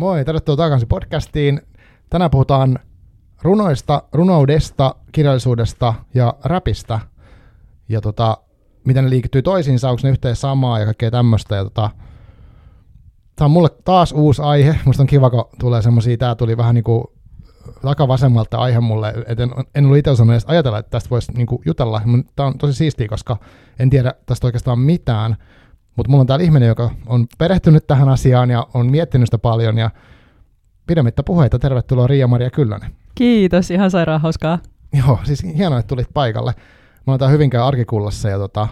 Moi, tervetuloa takaisin podcastiin. Tänään puhutaan runoista, runoudesta, kirjallisuudesta ja räpistä. Ja tota, miten ne liikittyy toisiinsa, onko ne yhteen samaa ja kaikkea tämmöistä. Ja tota, tämä on mulle taas uusi aihe. Musta on kiva, kun tulee semmosia, tää tuli vähän niinku takavasemmalta aihe mulle, et en, en ollut itse osannut edes ajatella, että tästä voisi niinku jutella. Tämä on tosi siistiä, koska en tiedä tästä oikeastaan mitään, mutta mulla on täällä ihminen, joka on perehtynyt tähän asiaan ja on miettinyt sitä paljon ja pidemmittä puheita, tervetuloa Riia-Maria Kyllönen. Kiitos, ihan sairaan hauskaa. Joo, siis hienoa, että tulit paikalle. Mulla on tää Hyvinkään arkikullassa ja tota,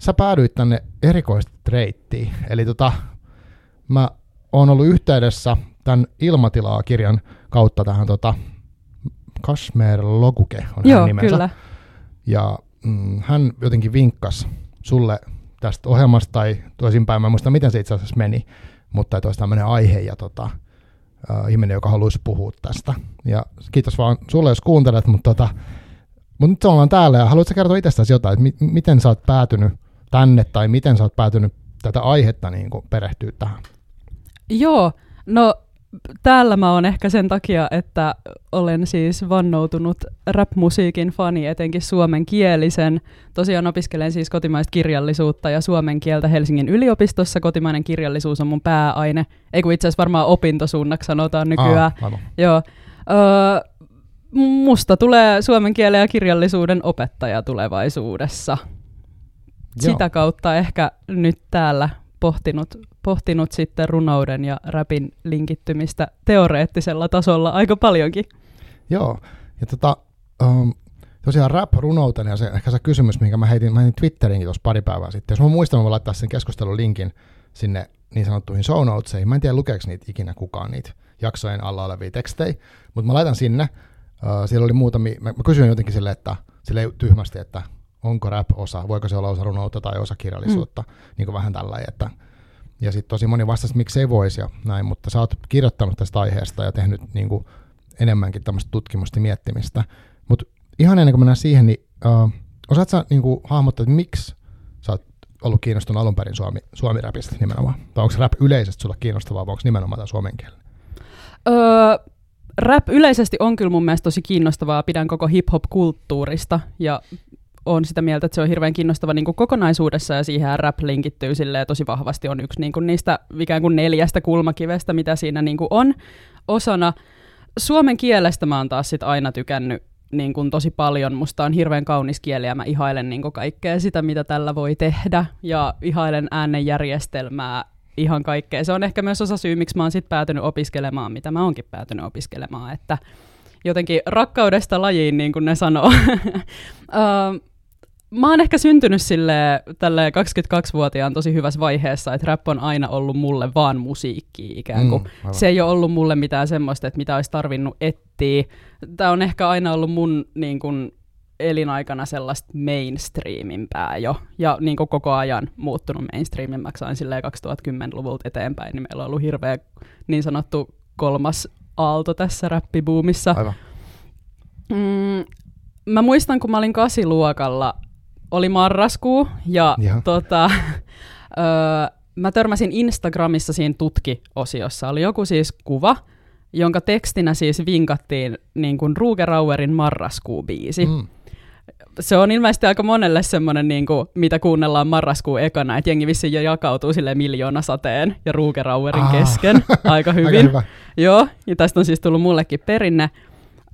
sä päädyit tänne erikoistreittiin. Eli tota, mä oon ollut yhteydessä tämän Ilmatilaa-kirjan kautta tähän tota, Kashmer Loguke on Joo, hän nimensä. kyllä. Ja mm, hän jotenkin vinkkas sulle tästä ohjelmasta tai toisinpäin, mä en muista miten se itse asiassa meni, mutta että olisi tämmöinen aihe ja tota, äh, ihminen, joka haluaisi puhua tästä. Ja kiitos vaan sulle, jos kuuntelet, mutta tota, mut nyt ollaan täällä ja haluatko kertoa itsestäsi jotain, että mi- miten sä oot päätynyt tänne tai miten sä oot päätynyt tätä aihetta niin kuin perehtyä tähän? Joo, no täällä mä oon ehkä sen takia, että olen siis vannoutunut rap-musiikin fani, etenkin suomenkielisen. Tosiaan opiskelen siis kotimaista kirjallisuutta ja suomen kieltä Helsingin yliopistossa. Kotimainen kirjallisuus on mun pääaine. Ei kun itse asiassa varmaan opintosuunnaksi sanotaan nykyään. Aa, aivan. Joo. Öö, musta tulee suomen kielen ja kirjallisuuden opettaja tulevaisuudessa. Joo. Sitä kautta ehkä nyt täällä pohtinut, pohtinut sitten runouden ja rapin linkittymistä teoreettisella tasolla aika paljonkin. Joo, ja tota, um, tosiaan rap-runoutena ja se, ehkä se kysymys, minkä mä heitin, mä heitin Twitterinkin tuossa pari päivää sitten. Jos mä muistan, mä voin laittaa sen keskustelun linkin sinne niin sanottuihin show notesiin. Mä en tiedä, lukeeko niitä ikinä kukaan niitä jaksojen alla olevia tekstejä, mutta mä laitan sinne. Uh, siellä oli muutamia, mä, mä kysyin jotenkin sille, että sille tyhmästi, että onko rap osa, voiko se olla osa runoutta tai osa kirjallisuutta, mm. niin kuin vähän tällä että ja sitten tosi moni vastasi, että miksi ei voisi ja näin, mutta sä oot kirjoittanut tästä aiheesta ja tehnyt niin kuin enemmänkin tämmöistä tutkimusta ja miettimistä. Mutta ihan ennen kuin mennään siihen, niin uh, osaat sä niin kuin hahmottaa, että miksi sä oot ollut kiinnostunut alun perin suomi, suomi-räpistä nimenomaan? Tai onko rap yleisesti sulla kiinnostavaa vai onko nimenomaan tämä suomen kieli? Öö, rap yleisesti on kyllä mun mielestä tosi kiinnostavaa. Pidän koko hip-hop-kulttuurista ja on sitä mieltä, että se on hirveän kiinnostava niin kuin kokonaisuudessa ja siihen rap linkittyy tosi vahvasti on yksi niin kuin niistä ikään kuin neljästä kulmakivestä, mitä siinä niin kuin on osana. Suomen kielestä mä oon taas sit aina tykännyt niin kuin tosi paljon. Musta on hirveän kaunis kieli ja mä ihailen niin kuin kaikkea sitä, mitä tällä voi tehdä ja ihailen äänenjärjestelmää ihan kaikkea. Se on ehkä myös osa syy, miksi mä oon sit päätynyt opiskelemaan, mitä mä oonkin päätynyt opiskelemaan, että jotenkin rakkaudesta lajiin, niin kuin ne sanoo. uh, mä oon ehkä syntynyt sille tälle 22-vuotiaan tosi hyvässä vaiheessa, että rap on aina ollut mulle vaan musiikki ikään kuin. Mm, aivan. se ei ole ollut mulle mitään semmoista, että mitä olisi tarvinnut etsiä. Tämä on ehkä aina ollut mun niin kuin, elinaikana sellaista mainstreamimpää jo, ja niin kuin koko ajan muuttunut mainstreamimmäksi aina silleen 2010-luvulta eteenpäin, niin meillä on ollut hirveä niin sanottu kolmas aalto tässä räppibuumissa. Aivan. Mm, mä muistan, kun mä olin kasiluokalla, oli marraskuu, ja Jaha. tota, öö, mä törmäsin Instagramissa siinä tutki-osiossa. Oli joku siis kuva, jonka tekstinä siis vinkattiin niin kuin Ruge Rauerin marraskuu-biisi. Mm. Se on ilmeisesti aika monelle semmoinen, niin kuin, mitä kuunnellaan marraskuun ekana, että jengi vissiin jo jakautuu sille miljoonasateen ja Ruge Rauerin Ah. kesken aika hyvin. Aika hyvä. Joo, ja tästä on siis tullut mullekin perinne.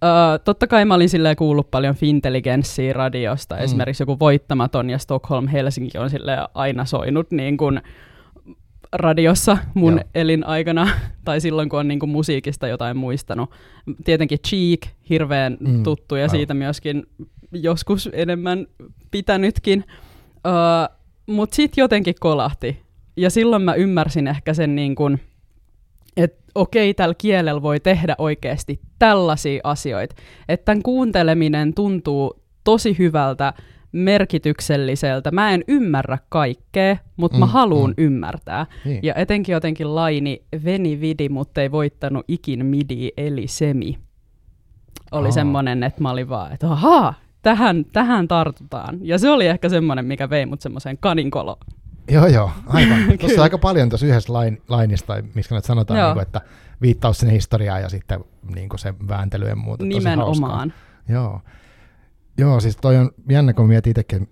Öö, totta kai mä olin silleen kuullut paljon Fintelligenssiä radiosta, Mm. esimerkiksi joku Voittamaton ja Stockholm Helsinki on silleen aina soinut niin kuin radiossa mun Joo. Elinaikana, tai silloin kun on niin kuin musiikista jotain muistanut. Tietenkin Cheek, hirveän Mm, mm, tuttu, ja aivan. siitä myöskin joskus enemmän pitänytkin. Öö, Mutta sitten jotenkin kolahti. Ja silloin mä ymmärsin ehkä sen niin kuin, että okei, tällä kielellä voi tehdä oikeasti tällaisia asioita. Että tämän kuunteleminen tuntuu tosi hyvältä, merkitykselliseltä. Mä en ymmärrä kaikkea, mutta mä Mm, haluan mm. ymmärtää. Niin. Ja etenkin jotenkin laini veni vidi, mutta ei voittanut ikin midi eli semi. Oli Aa. semmoinen, että mä olin vaan, että ahaa, tähän, tähän tartutaan. Ja se oli ehkä semmoinen, mikä vei mut semmoiseen kaninkoloon. Joo, joo, aivan. Tuossa on aika paljon tuossa yhdessä lain, lainissa, tai miksi nyt sanotaan, Joo. niin kuin, että viittaus sinne historiaan ja sitten niin kuin se vääntely ja muuta. Nimenomaan. Joo. Joo, siis toi on jännä, kun mietin itsekin.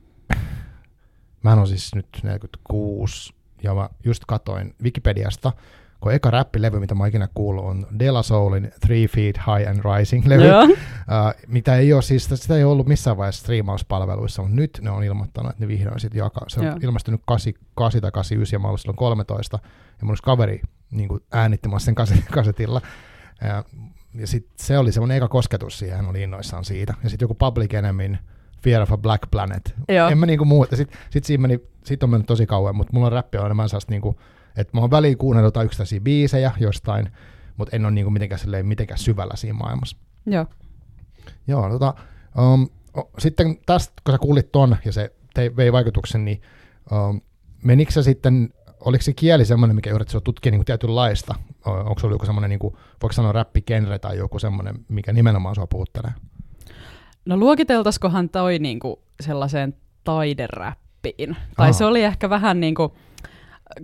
Mä on siis nyt 46, ja mä just katoin Wikipediasta, kun eka räppilevy, mitä mä oon ikinä kuullut, on De La Soulin Three Feet High and Rising-levy. Joo. Uh, mitä ei ole, siis sitä ei ollut missään vaiheessa striimauspalveluissa, mutta nyt ne on ilmoittanut, että ne vihdoin sitten jakaa. Se on Joo. ilmestynyt 8, 8 tai 89 ja mä olin silloin 13, ja mun olisi kaveri niin kuin äänittimässä sen kase- kasetilla. Ja, ja sit se oli semmoinen eka kosketus siihen, hän oli innoissaan siitä. Ja sitten joku Public Enemyn Fear of a Black Planet. Joo. En mä niinku muuta. Sitten sit siinä meni, sit on mennyt tosi kauan, mutta mulla on räppi on enemmän sellaista niinku, että mä oon väliin kuunnellut jotain yksittäisiä biisejä jostain, mutta en ole niinku mitenkään, silleen, mitenkään syvällä siinä maailmassa. Joo. Joo, tota, um, sitten tästä, kun sä kuulit ton ja se tei, vei vaikutuksen, niin um, menikö se sitten, oliko se kieli semmoinen, mikä yritti sinua tutkia niin tietynlaista? Onko se ollut joku semmoinen, niin kuin, voiko sanoa räppigenre tai joku semmoinen, mikä nimenomaan sua puhuttelee? No luokiteltaisikohan toi niinku sellaiseen taideräppiin? Tai Aa. se oli ehkä vähän niin kuin,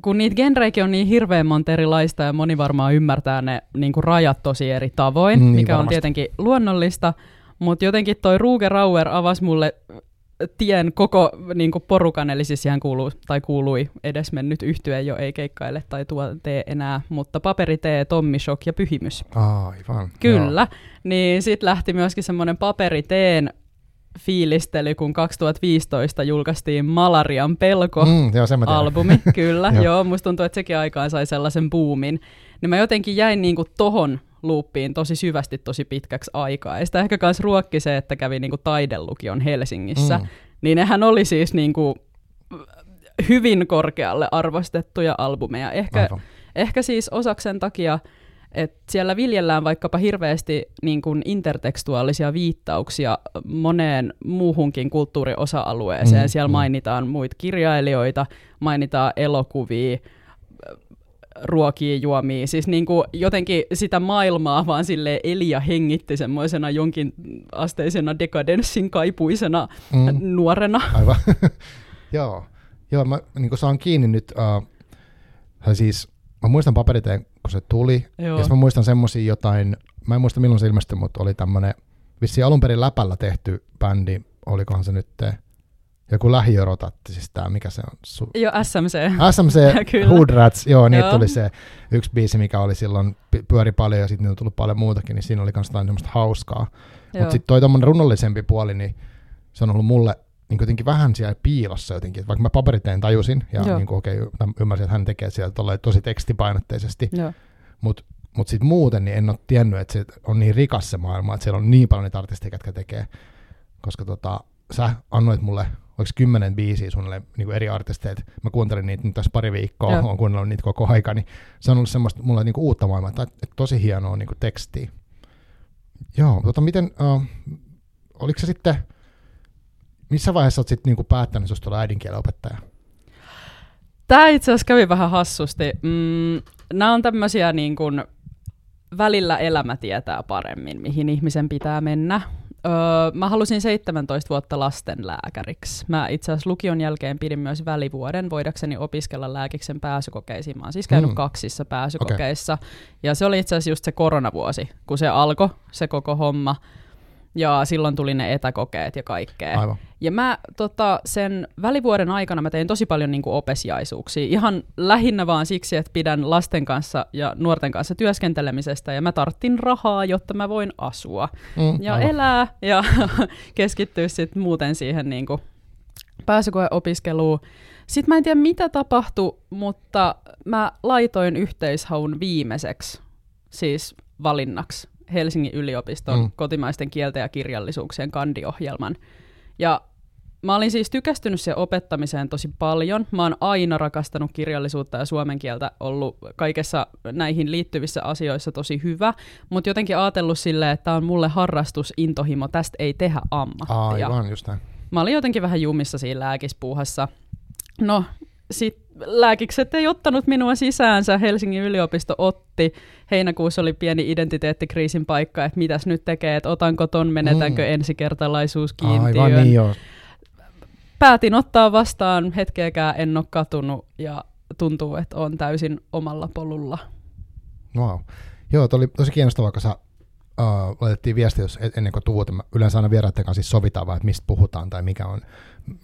kun niitä genreikin on niin hirveän monta erilaista ja moni varmaan ymmärtää ne niinku rajat tosi eri tavoin, niin mikä on varmasti. tietenkin luonnollista, mutta jotenkin toi Ruge Rauer avasi mulle tien koko niin porukan, eli siis siihen kuuluu, tai kuului edesmennyt yhtye jo ei keikkaile tai tuo tee enää, mutta paperitee, Tommi Shock ja Pyhimys. Aivan. Kyllä, niin sitten lähti myöskin semmoinen paperiteen fiilistely, kun 2015 julkaistiin Malarian pelko Mm, joo, albumi, kyllä. Joo. joo, musta tuntuu, että sekin aikaan sai sellaisen boomin. Niin mä jotenkin jäin niinku tohon luuppiin tosi syvästi tosi pitkäksi aikaa. Ja sitä ehkä myös ruokki se, että kävi niinku taidelukion Helsingissä. Mm. Niin nehän oli siis niinku hyvin korkealle arvostettuja albumeja. Ehkä, Aivan. ehkä siis osaksi sen takia, että siellä viljellään vaikkapa hirveästi niin kuin intertekstuaalisia viittauksia moneen muuhunkin kulttuuriosa-alueeseen. Mm, siellä mm. mainitaan muita kirjailijoita, mainitaan elokuvia, ruokia, juomia, siis niin kuin jotenkin sitä maailmaa vaan sille eli ja hengitti semmoisena jonkin asteisena dekadenssin kaipuisena Mm. nuorena. Aivan. Joo. Joo, mä niin saan kiinni nyt, uh, siis mä muistan paperiteen, kun se tuli, Joo. ja mä muistan semmosia jotain, mä en muista milloin se ilmestyi, mutta oli tämmönen, vissiin alun perin läpällä tehty bändi, olikohan se nyt te, joku lähiörotatti, siis tää, mikä se on? Su- Jo SMC. SMC. Hood Rats, joo, niitä Joo. tuli se yksi biisi, mikä oli silloin, pyöri paljon ja sitten niitä on tullut paljon muutakin, niin siinä oli kans jotain semmoista hauskaa. Joo. Mutta sitten toi tommonen runnollisempi puoli, niin se on ollut mulle niin jotenkin vähän siellä piilossa jotenkin, että vaikka mä paperiteen tajusin, ja Joo. niin okei, okay, ymmärsin, että hän tekee sieltä tolleen tosi tekstipainotteisesti, mutta mut sitten muuten niin en ole tiennyt, että se on niin rikas se maailma, että siellä on niin paljon niitä artisteja, jotka tekee, koska tota, sä annoit mulle, oliko kymmenen biisiä suunnilleen niin eri artisteita, mä kuuntelin niitä nyt tässä pari viikkoa, Joo. oon kuunnellut niitä koko aika, niin se on ollut semmoista mulle niin uutta maailmaa, että, että tosi hienoa niin tekstiä. Joo, tota miten, uh, oliko se sitten, missä vaiheessa olet sitten niinku päättänyt, että susta tulee äidinkielen opettaja? Tämä itse asiassa kävi vähän hassusti. Mm, nämä on tämmöisiä niin kuin, välillä elämä tietää paremmin, mihin ihmisen pitää mennä. Öö, mä halusin 17 vuotta lastenlääkäriksi. Mä itse asiassa lukion jälkeen pidin myös välivuoden voidakseni opiskella lääkiksen pääsykokeisiin. Mä oon siis käynyt mm. kaksissa pääsykokeissa. Okay. Ja se oli itse asiassa just se koronavuosi, kun se alkoi, se koko homma. Ja silloin tuli ne etäkokeet ja kaikkea. Aivan. Ja mä tota, sen välivuoden aikana mä tein tosi paljon niinku opesiaisuuksia. Ihan lähinnä vaan siksi, että pidän lasten kanssa ja nuorten kanssa työskentelemisestä ja mä tarttin rahaa, jotta mä voin asua Mm, ja aivan. elää ja keskittyä sitten muuten siihen niinku pääsykoeopiskeluun. Sitten mä en tiedä mitä tapahtui, mutta mä laitoin yhteishaun viimeiseksi, siis valinnaksi Helsingin yliopiston Mm. kotimaisten kielten ja kirjallisuuksien kandiohjelman. Ja mä olin siis tykästynyt siihen opettamiseen tosi paljon. Mä oon aina rakastanut kirjallisuutta ja suomen kieltä, ollut kaikessa näihin liittyvissä asioissa tosi hyvä, mutta jotenkin ajatellut silleen, että tämä on mulle harrastus, intohimo, tästä ei tehdä ammattia. Aivan, just näin. Mä olin jotenkin vähän jumissa siinä lääkispuuhassa. No, sit lääkikset ei ottanut minua sisäänsä. Helsingin yliopisto otti. Heinäkuussa oli pieni identiteettikriisin paikka, että mitäs nyt tekee, että otanko ton, menetänkö Mm. ensikertalaisuuskiintiön. Aivan niin joo. päätin ottaa vastaan, hetkeäkään en ole katunut ja tuntuu, että on täysin omalla polulla. Wow. Joo, oli tosi kiinnostavaa, kun sä uh, laitettiin viesti, jos ennen kuin tuut, yleensä aina vieraiden kanssa siis sovitaan vaan, että mistä puhutaan tai mikä on,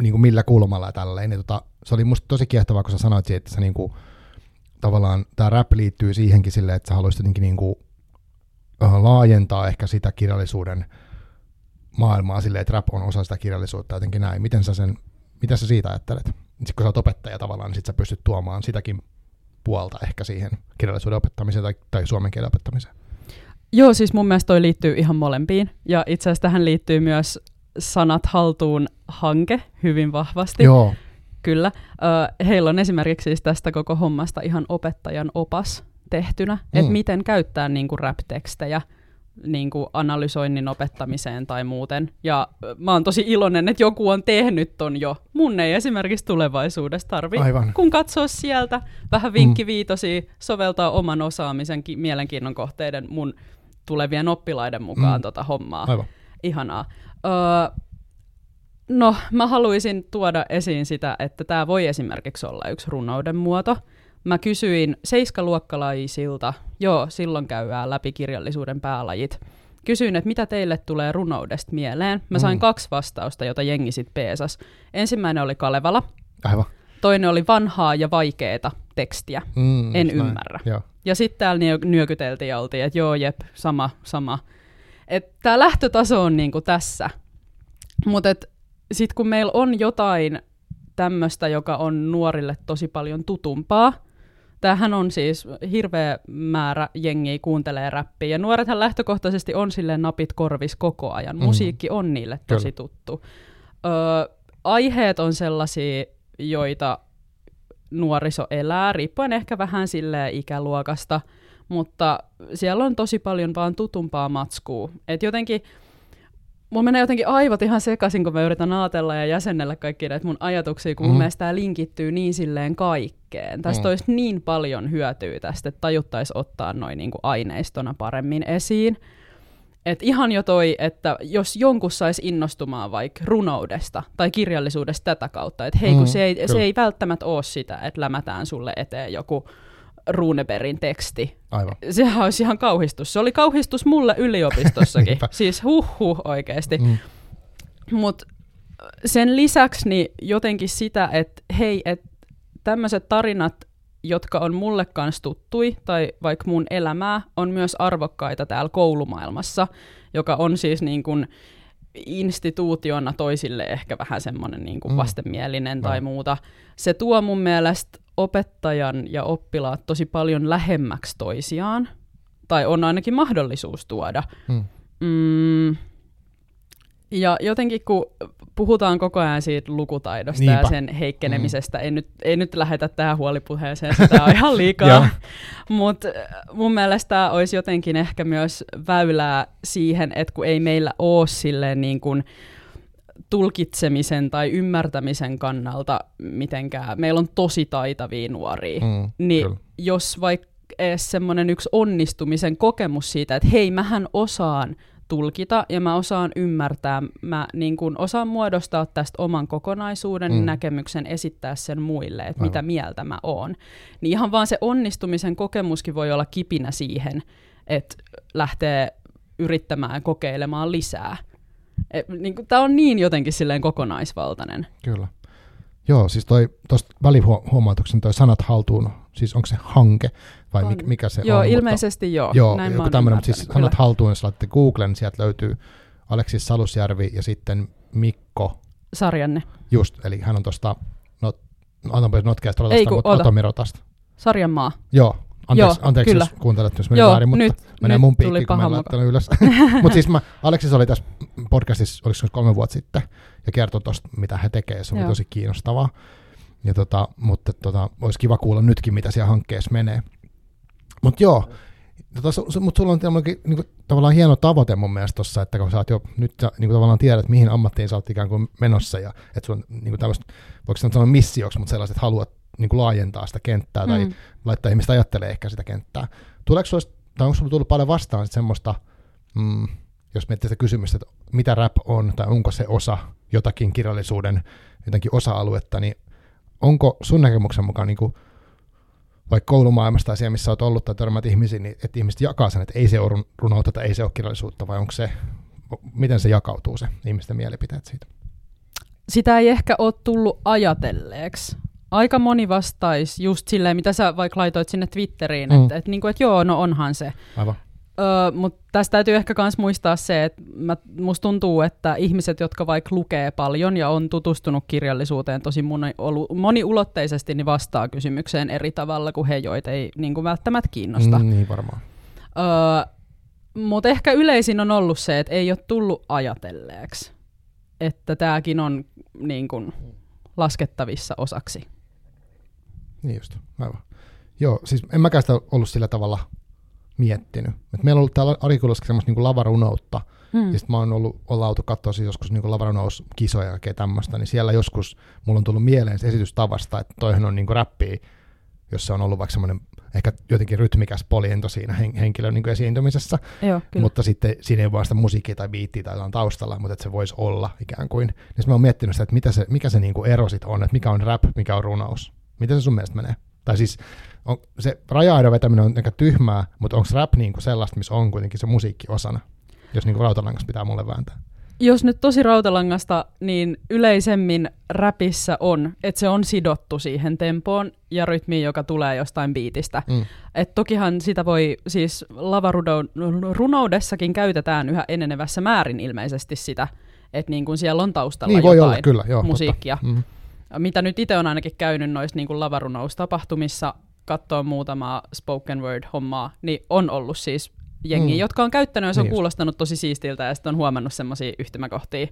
niin kuin millä kulmalla ja tälleen. Niin tota, se oli musta tosi kiehtovaa, kun sä sanoit että sä niin kuin, tavallaan tämä rap liittyy siihenkin silleen, että sä haluaisit jotenkin niin kuin, uh, laajentaa ehkä sitä kirjallisuuden maailmaa silleen, että rap on osa sitä kirjallisuutta jotenkin näin. Miten sä sen, mitä sä siitä ajattelet? Sitten kun sä oot opettaja tavallaan, niin sit sä pystyt tuomaan sitäkin puolta ehkä siihen kirjallisuuden opettamiseen tai, tai suomen kielen opettamiseen. Joo, siis mun mielestä toi liittyy ihan molempiin. Ja itse asiassa tähän liittyy myös sanat haltuun hanke hyvin vahvasti. Joo. Kyllä. Heillä on esimerkiksi siis tästä koko hommasta ihan opettajan opas tehtynä, mm. että miten käyttää niin kuin rap-tekstejä niin kuin analysoinnin opettamiseen tai muuten. Ja mä oon tosi iloinen, että joku on tehnyt ton jo. Mun ei esimerkiksi tulevaisuudessa tarvi. Aivan. Kun katsoo sieltä vähän vinkkiviitosia, mm. soveltaa oman osaamisen ki- mielenkiinnon kohteiden mun tulevien oppilaiden mukaan mm. tota hommaa. Aivan. Ihanaa. Öö, no, mä haluaisin tuoda esiin sitä, että tämä voi esimerkiksi olla yksi runouden muoto. Mä kysyin seiskaluokkalaisilta, joo, silloin käydään läpi kirjallisuuden päälajit. Kysyin, että mitä teille tulee runoudesta mieleen. Mä sain mm. kaksi vastausta, jota jengi sit peesas. Ensimmäinen oli Kalevala. Aivan. Toinen oli vanhaa ja vaikeeta tekstiä. Mm, en näin. ymmärrä. Joo. Ja sitten täällä nyö- nyökyteltiin ja oltiin, että joo, jep, sama, sama. Tämä lähtötaso on niinku tässä. Mutta sitten kun meillä on jotain tämmöistä, joka on nuorille tosi paljon tutumpaa, tämähän on siis hirveä määrä jengiä kuuntelee räppiä, ja nuorethan lähtökohtaisesti on sille napit korvis koko ajan. Mhm. Musiikki on niille tosi Kyllä. tuttu. Öö, aiheet on sellaisia, joita nuoriso elää, riippuen ehkä vähän sille ikäluokasta, mutta siellä on tosi paljon vaan tutumpaa matskua. Et jotenkin, mulla menee jotenkin aivot ihan sekaisin, kun mä yritän ajatella ja jäsennellä kaikki näitä mun ajatuksia, kun mun Mm. mielestä tämä linkittyy niin silleen kaikkeen. Tästä Mm. olisi niin paljon hyötyä tästä, että tajuttaisi ottaa noin niinku aineistona paremmin esiin. Et ihan jo toi, että jos jonkun saisi innostumaan vaikka runoudesta tai kirjallisuudesta tätä kautta, että hei, kun Mm, se, ei, se ei välttämättä ole sitä, että lämätään sulle eteen joku Runeberin teksti. Aivan. Sehän olisi ihan kauhistus. Se oli kauhistus mulle yliopistossakin. Niinpä. siis huh huh oikeasti. Mm. Mutta sen lisäksi niin jotenkin sitä, että hei, että tämmöiset tarinat, jotka on mulle kanssa tuttui, tai vaikka mun elämää, on myös arvokkaita täällä koulumaailmassa, joka on siis niin kuin instituutiona toisille ehkä vähän semmoinen niin kuin Mm. vastenmielinen tai Aivan. muuta. Se tuo mun mielestä opettajan ja oppilaat tosi paljon lähemmäksi toisiaan, tai on ainakin mahdollisuus tuoda. Mm. Mm, ja jotenkin kun puhutaan koko ajan siitä lukutaidosta ja Niinpä. sen heikkenemisestä, ei, nyt, ei nyt lähetä tähän huolipuheeseen, sitä on ihan liikaa, mutta mun mielestä tämä olisi jotenkin ehkä myös väylää siihen, että kun ei meillä ole silleen niin kuin tulkitsemisen tai ymmärtämisen kannalta mitenkään, meillä on tosi taitavia nuoria, Mm. niin Kyllä. jos vaikka edes semmoinen yksi onnistumisen kokemus siitä, että hei, mähän osaan tulkita ja mä osaan ymmärtää, mä niin kun osaan muodostaa tästä oman kokonaisuuden, Mm. mm. näkemyksen, esittää sen muille, että Aivan. mitä mieltä mä oon. Niin ihan vaan se onnistumisen kokemuskin voi olla kipinä siihen, että lähtee yrittämään kokeilemaan lisää. Niin Tämä on niin jotenkin silleen kokonaisvaltainen. Kyllä. Joo, siis toi tuosta välihuomautuksen toi sanat haltuun, siis onko se hanke vai On. mikä, se joo, on? ilmeisesti joo. Joo, Näin joku tämmöinen, mutta siis sanat kyllä. haltuun, jos laittatte Googlen, niin sieltä löytyy Aleksis Salusjärvi ja sitten Mikko, Sarjanne. just, eli hän on tuosta, not, antanpa notkeasta Ei kun, mutta oota. Atomirotasta. Sarjan maa. Joo, anteeksi, Joo, anteeksi kyllä. jos kuuntelet, jos meni Joo, väärin, mutta nyt, menee nyt mun piikki, kun mä paha en muka. laittanut ylös. mutta siis mä, Aleksis oli tässä podcastissa, oliko se kolme vuotta sitten, ja kertoi tuosta, mitä he tekee, se oli Joo. tosi kiinnostavaa. Ja tota, mutta tota, olisi kiva kuulla nytkin, mitä siellä hankkeessa menee. Mutta joo, tota, su, su, mutta sulla on niinku, tavallaan hieno tavoite mun mielestä tossa, että kun sä oot jo nyt sä, niinku, tavallaan tiedät, mihin ammattiin sä oot ikään kuin menossa, ja että on niinku, tämmöistä, voiko sanoa missioksi, mutta sellaiset, että haluat niinku, laajentaa sitä kenttää tai Mm. laittaa ihmistä ajattelee ehkä sitä kenttää. Tuleeko sulla, tai onko sulla tullut paljon vastaan sit semmoista mm, jos miettii sitä kysymystä, että mitä rap on, tai onko se osa jotakin kirjallisuuden jotenkin osa-aluetta, niin onko sun näkemyksen mukaan niin kuin, vaikka koulumaailmasta tai siellä, missä olet ollut tai törmät ihmisiin, niin että ihmiset jakaa sen, että ei se ole runoutta tai ei se ole kirjallisuutta, vai onko se, miten se jakautuu se ihmisten mielipiteet siitä? Sitä ei ehkä ole tullut ajatelleeksi. Aika moni vastaisi just silleen, mitä sä vaikka laitoit sinne Twitteriin, mm. että et, niinku, et joo, no onhan se. Aivan. Öö, Mutta tästä täytyy ehkä myös muistaa se, että mä, musta tuntuu, että ihmiset, jotka vaikka lukee paljon ja on tutustunut kirjallisuuteen tosi moni, moniulotteisesti, niin vastaa kysymykseen eri tavalla kuin he, joita ei niin kuin välttämättä kiinnosta. Mm, niin varmaan. Öö, Mutta ehkä yleisin on ollut se, että ei ole tullut ajatelleeksi, että tämäkin on niin kuin, laskettavissa osaksi. Niin just, aivan. Joo, siis en mäkään sitä ollut sillä tavalla miettinyt. Et meillä on ollut täällä Arikulassakin semmoista niinku lavarunoutta, hmm. ja sitten mä oon ollut, ollaan oltu katsoa siis joskus niinku lavarunouskisoja ja kaikkea tämmöistä, niin siellä joskus mulla on tullut mieleen se esitystavasta, että toihan on niinku räppiä, jossa on ollut vaikka semmoinen ehkä jotenkin rytmikäs poliento siinä hen- henkilön niin esiintymisessä, Joo, mutta sitten siinä ei vaan sitä musiikkia tai biittiä tai jotain taustalla, mutta että se voisi olla ikään kuin. Niin mä oon miettinyt sitä, että mitä se, mikä se niin kuin ero sit on, että mikä on rap, mikä on runous. Miten se sun mielestä menee? Tai siis on, se raja vetäminen on aika tyhmää, mutta onko rap niin kuin sellaista, missä on kuitenkin se musiikki osana, jos niin kuin rautalangasta pitää mulle vääntää? Jos nyt tosi rautalangasta, niin yleisemmin räpissä on, että se on sidottu siihen tempoon ja rytmiin, joka tulee jostain biitistä. Mm. Et tokihan sitä voi, siis lavarunoudessakin käytetään yhä enenevässä määrin ilmeisesti sitä, että niin kuin siellä on taustalla niin, jotain voi olla, kyllä, joo, musiikkia. Mm mitä nyt itse on ainakin käynyt noissa niin lavarunoustapahtumissa, katsoa muutamaa spoken word-hommaa, niin on ollut siis jengi, mm. jotka on käyttänyt ja se on niin kuulostanut tosi siistiltä ja sitten on huomannut semmoisia yhtymäkohtia.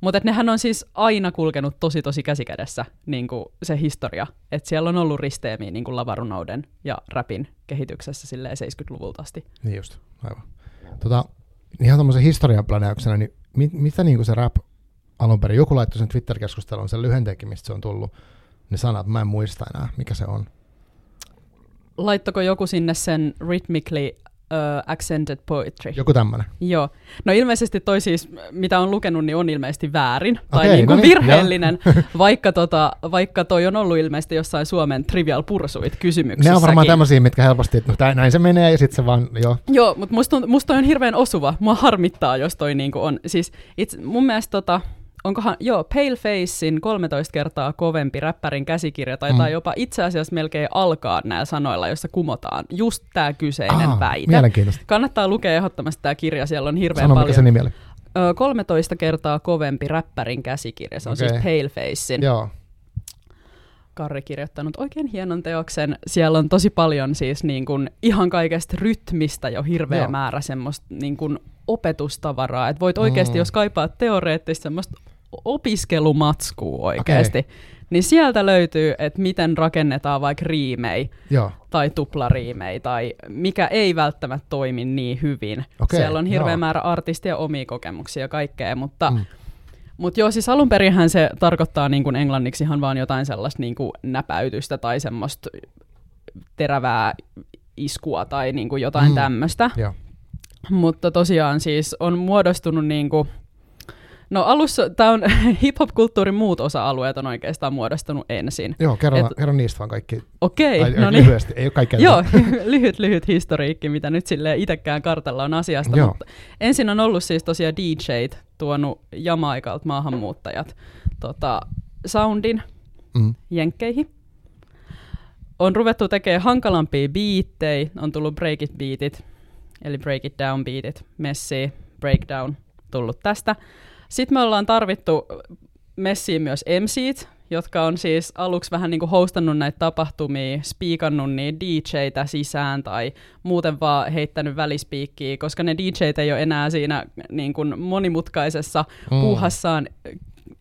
Mutta nehän on siis aina kulkenut tosi tosi käsikädessä niin kuin se historia, että siellä on ollut risteemiä niin kuin lavarunouden ja rapin kehityksessä silleen 70-luvulta asti. Niin just, aivan. Tota, ihan tämmöisen historian niin mit, mitä niin kuin se rap alun perin. Joku laittoi sen Twitter-keskustelun, sen lyhenteenkin, mistä se on tullut. Ne sanat, mä en muista enää, mikä se on. Laittako joku sinne sen rhythmically uh, accented poetry. Joku tämmöinen. Joo. No ilmeisesti toi siis, mitä on lukenut, niin on ilmeisesti väärin tai okay, niin kuin no niin, virheellinen, vaikka, tota, vaikka toi on ollut ilmeisesti jossain Suomen Trivial Pursuit kysymyksessäkin. Ne on varmaan tämmöisiä, mitkä helposti, että no, näin se menee ja sitten se vaan, joo. Joo, mutta musta, musta toi on hirveän osuva. Mua harmittaa, jos toi niinku on. Siis itse, mun mielestä tota, onkohan, joo, Palefacein 13 kertaa kovempi räppärin käsikirja taitaa mm. jopa itse asiassa melkein alkaa näillä sanoilla, jossa kumotaan just tämä kyseinen Aa, väite. Kannattaa lukea ehdottomasti tämä kirja, siellä on hirveän Sano, paljon. Se nimi oli? 13 kertaa kovempi räppärin käsikirja, se on okay. siis Palefacein. Joo. Karri kirjoittanut oikein hienon teoksen. Siellä on tosi paljon siis niin kuin ihan kaikesta rytmistä jo hirveä Joo. määrä semmoista niin kuin opetustavaraa. Että voit oikeasti, mm. jos kaipaat teoreettista semmoista opiskelumatskua oikeasti, okay. niin sieltä löytyy, että miten rakennetaan vaikka riimei Joo. tai tuplariimei tai mikä ei välttämättä toimi niin hyvin. Okay, Siellä on hirveä joo. määrä artistia omia kokemuksia ja kaikkea, mutta mm. Mutta joo, siis alun perinhän se tarkoittaa niin kuin englanniksi ihan vaan jotain sellaista niin kuin näpäytystä tai semmoista terävää iskua tai niin kuin jotain mm. tämmöistä. Mutta tosiaan siis on muodostunut niin kuin No alussa tämä on hip-hop-kulttuurin muut osa-alueet on oikeastaan muodostunut ensin. Joo, kerro, Et, kerro niistä vaan kaikki. Okei, okay, no niin. Lyhyesti, ei ole kaikkea. Joo, lyhyt, lyhyt historiikki, mitä nyt sille itsekään kartalla on asiasta. Joo. Mutta ensin on ollut siis tosiaan DJt tuonut Jamaikalta maahanmuuttajat tota, soundin mm. jenkkeihin. On ruvettu tekemään hankalampia biittejä, on tullut break it beatit, eli break it down beatit, messi, breakdown, tullut tästä. Sitten me ollaan tarvittu messiin myös MCt, jotka on siis aluksi vähän niin kuin hostannut näitä tapahtumia, spiikannut niin DJtä sisään tai muuten vaan heittänyt välispiikkiä, koska ne DJt ei ole enää siinä niin kuin monimutkaisessa mm. puuhassaan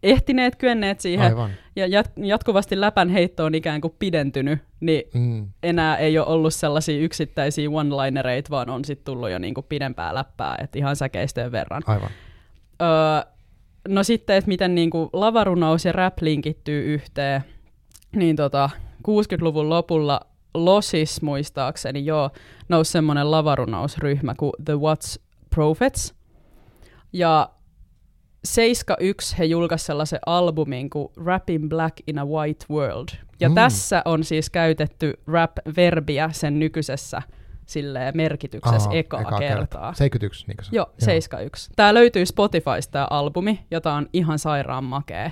ehtineet, kyenneet siihen, Aivan. ja jat- jatkuvasti läpän heitto on ikään kuin pidentynyt, niin mm. enää ei ole ollut sellaisia yksittäisiä one-linereita, vaan on sitten tullut jo niin kuin pidempää läppää, että ihan säkeistöjen verran. Aivan. Öö, no sitten, että miten niin kuin lavarunous ja rap linkittyy yhteen, niin tota, 60-luvun lopulla Losis muistaakseni joo, nousi semmoinen lavarunousryhmä kuin The What's Prophets. Ja 71 he julkaisivat sellaisen albumin kuin Rapping Black in a White World. Ja Mm. tässä on siis käytetty rap-verbiä sen nykyisessä silleen, merkityksessä Aha, ekaa, ekaa kertaa. 71, niin se. Joo, 71. Tämä löytyy Spotifysta tämä albumi, jota on ihan sairaan makea.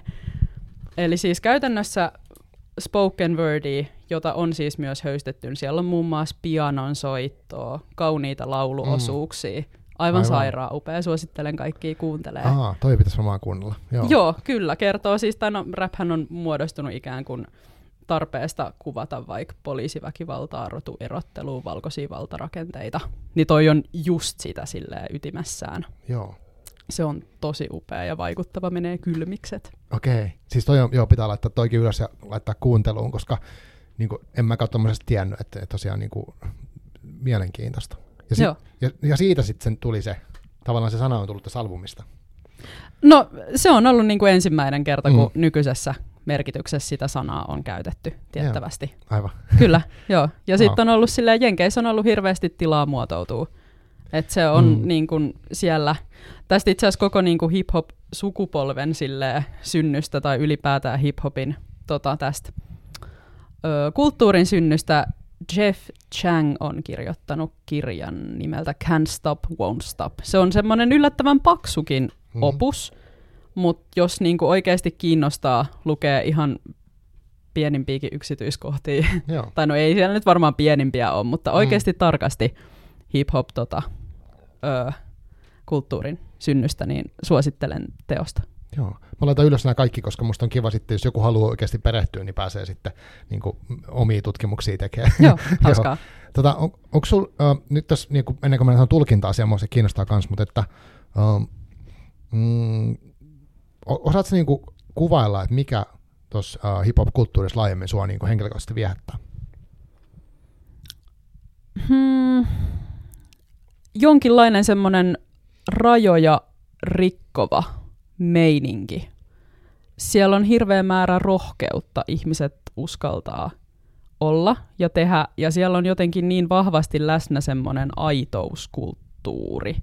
Eli siis käytännössä spoken wordia, jota on siis myös höystetty, niin siellä on muun muassa pianon soittoa, kauniita lauluosuuksia. Aivan, Aivan. sairaan upea, suosittelen kaikkia kuuntelee. Aa, toi pitäisi varmaan kuunnella. Joo. Joo, kyllä, kertoo siis, tai no, raphän on muodostunut ikään kuin tarpeesta kuvata vaikka poliisiväkivaltaa, rotuerottelua, valkoisia valtarakenteita. Niin toi on just sitä silleen ytimessään. Joo. Se on tosi upea ja vaikuttava, menee kylmikset. Okei. Siis toi on, joo, pitää laittaa toikin ylös ja laittaa kuunteluun, koska niin kuin, en mä tuommoisesta tiennyt, että, että tosiaan niin kuin, mielenkiintoista. Ja, sit, Joo. ja, ja siitä sitten tuli se, tavallaan se sana on tullut tässä albumista. No se on ollut niin kuin ensimmäinen kerta, kun Mm. nykyisessä merkityksessä sitä sanaa on käytetty tiettävästi. Aivan. Kyllä, joo. Ja sitten Joo. on ollut silleen, Jenkeissä on ollut hirveästi tilaa muotoutua. Et se on Mm. mm. niin kuin siellä, tästä itse asiassa koko niin hip-hop-sukupolven silleen, synnystä tai ylipäätään hip-hopin tota, tästä ö, kulttuurin synnystä Jeff Chang on kirjoittanut kirjan nimeltä Can't Stop, Won't Stop. Se on semmoinen yllättävän paksukin Mhm. opus, mutta jos niinku oikeasti kiinnostaa lukea ihan pienimpiäkin yksityiskohtia, Joo. tai no ei siellä nyt varmaan pienimpiä ole, mutta Mm. oikeasti tarkasti hip-hop tota, ö, kulttuurin synnystä, niin suosittelen teosta. Joo. Mä laitan ylös nämä kaikki, koska musta on kiva sitten, jos joku haluaa oikeasti perehtyä, niin pääsee sitten niin kuin, omia tutkimuksia tekemään. Joo, hauskaa. Tota, on, onko sul, uh, nyt tässä, niin kuin, ennen kuin mennään tulkinta-asiaan, mua se kiinnostaa myös, mutta että uh, mm, osaatko niin kuin, kuvailla, että mikä tuossa uh, hip-hop-kulttuurissa laajemmin sua niin kuin, henkilökohtaisesti viehättää? Hmm, jonkinlainen semmoinen rajoja rikkova meininki. Siellä on hirveä määrä rohkeutta, ihmiset uskaltaa olla ja tehdä, ja siellä on jotenkin niin vahvasti läsnä semmoinen aitouskulttuuri.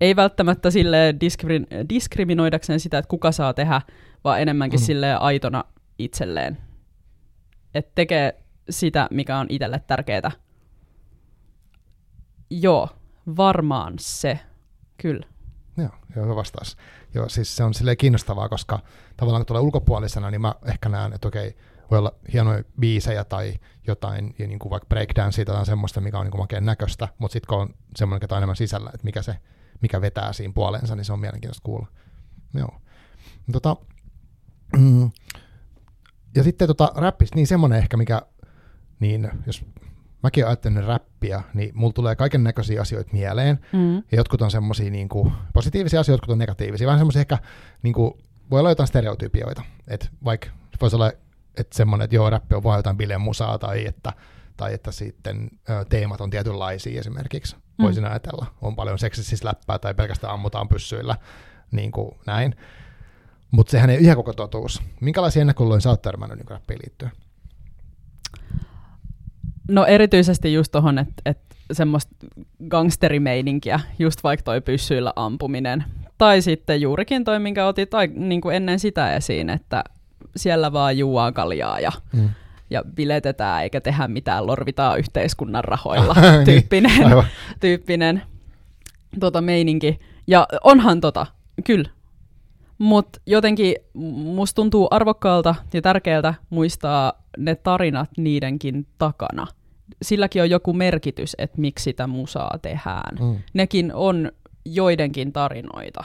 Ei välttämättä sille diskri- diskriminoidakseen sitä, että kuka saa tehdä, vaan enemmänkin Mm. silleen aitona itselleen. Että tekee sitä, mikä on itselle tärkeää. Joo, varmaan se. Kyllä. Joo, joo hyvä vastaus. Joo, siis se on silleen kiinnostavaa, koska tavallaan kun tulee ulkopuolisena, niin mä ehkä näen, että okei, voi olla hienoja biisejä tai jotain, ja niin kuin vaikka breakdance tai semmoista, mikä on niin kuin makeen näköistä, mutta sitten kun on semmoinen, joka on enemmän sisällä, että mikä, se, mikä vetää siinä puoleensa, niin se on mielenkiintoista kuulla. Joo. Tota, mm, ja sitten tota, räppistä, niin semmoinen ehkä, mikä, niin jos mäkin ajattelen räppiä, niin mulla tulee kaiken näköisiä asioita mieleen, Mm. ja jotkut on semmoisia niin kuin, positiivisia asioita, jotkut on negatiivisia. Vähän semmoisia ehkä, niin kuin, voi olla jotain stereotypioita. Että vaikka voisi olla, että semmoinen, että joo, räppi on vaan jotain bileen musaa, tai että, tai että sitten ö, teemat on tietynlaisia esimerkiksi. Mm. Voisin ajatella. On paljon seksistä läppää tai pelkästään ammutaan pyssyillä, niin kuin näin. Mutta sehän ei ihan koko totuus. Minkälaisia ennakkoluuloja sä oot törmännyt niin räppiin liittyen? No erityisesti just tohon, että et semmoista gangsterimeininkiä, just vaikka toi pyssyillä ampuminen. Tai sitten juurikin toi, minkä otit ai, niin kuin ennen sitä esiin, että siellä vaan juuaan kaljaa ja, Mm. Ja biletetään eikä tehdä mitään, lorvitaan yhteiskunnan rahoilla Niin, tyyppinen, Aivan. tyyppinen tota meininki. Ja onhan tota, kyllä. Mutta jotenkin musta tuntuu arvokkaalta ja tärkeältä muistaa ne tarinat niidenkin takana. Silläkin on joku merkitys, että miksi sitä musaa tehdään. Mm. Nekin on joidenkin tarinoita,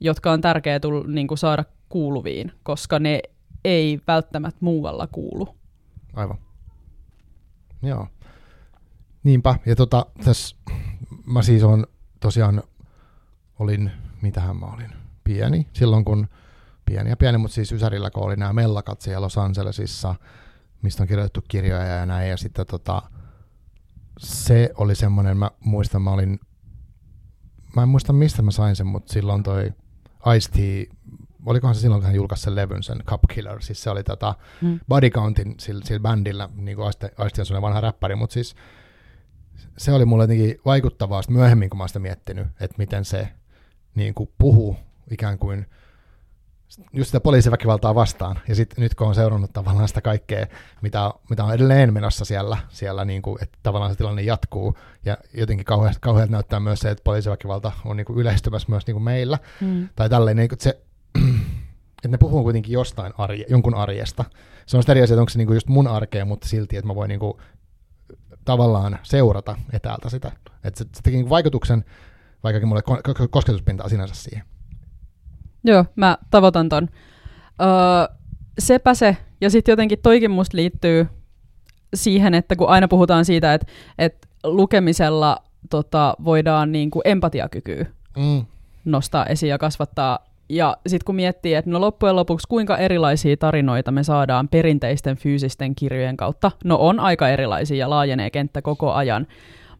jotka on tärkeää tull, niin saada kuuluviin, koska ne ei välttämättä muualla kuulu. Aivan. Joo. Niinpä. Ja tota, tässä mä siis on tosiaan, olin, mitähän mä olin, pieni, silloin kun, pieni ja pieni, mutta siis Ysärillä, kun oli nämä mellakat siellä Los Angelesissa, mistä on kirjoitettu kirjoja ja näin, ja sitten tota, se oli semmoinen, mä muistan, mä olin, mä en muista mistä mä sain sen, mutta silloin toi Ice-T, olikohan se silloin, kun hän julkaisi sen levyn, sen Cup Killer, siis se oli tota, Mm. Body Countin sillä, sillä bändillä, niin kuin sellainen vanha räppäri, mutta siis se oli mulle jotenkin vaikuttavaa myöhemmin, kun mä oon sitä miettinyt, että miten se niin kuin puhu ikään kuin just sitä poliisiväkivaltaa vastaan. Ja sitten nyt kun on seurannut tavallaan sitä kaikkea, mitä, mitä on edelleen menossa siellä, siellä niin kuin, että tavallaan se tilanne jatkuu, ja jotenkin kauhealta, kauhealta näyttää myös se, että poliisiväkivalta on niin kuin yleistymässä myös niin kuin meillä, mm. tai tälleen, niin kuin, se, että ne puhuu kuitenkin jostain arje, jonkun arjesta. Se on sitä eri asia, että onko se niin kuin just mun arkea, mutta silti, että mä voin niin kuin, tavallaan seurata etäältä sitä. Että se, se teki niin vaikutuksen, vaikkakin mulle kosketuspintaa sinänsä siihen. Joo, mä tavoitan ton. Öö, sepä se, ja sitten jotenkin toikin musta liittyy siihen, että kun aina puhutaan siitä, että, että lukemisella tota, voidaan niin kuin empatiakykyä mm. nostaa esiin ja kasvattaa. Ja sitten kun miettii, että no loppujen lopuksi kuinka erilaisia tarinoita me saadaan perinteisten fyysisten kirjojen kautta, no on aika erilaisia ja laajenee kenttä koko ajan,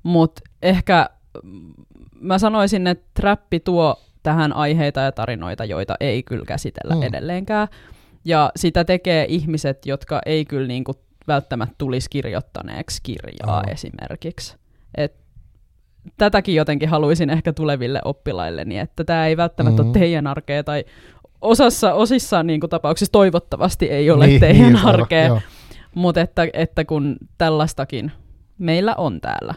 mutta ehkä mä sanoisin, että trappi tuo tähän aiheita ja tarinoita, joita ei kyllä käsitellä mm. edelleenkään. Ja sitä tekee ihmiset, jotka ei kyllä niin kuin välttämättä tulisi kirjoittaneeksi kirjaa oh. esimerkiksi. Et tätäkin jotenkin haluaisin ehkä tuleville oppilaille, niin että tämä ei välttämättä mm. ole teidän arkea tai osassa, osissa niin kuin tapauksissa toivottavasti ei ole niin, teidän niin, arkea, mutta että, että kun tällaistakin meillä on täällä.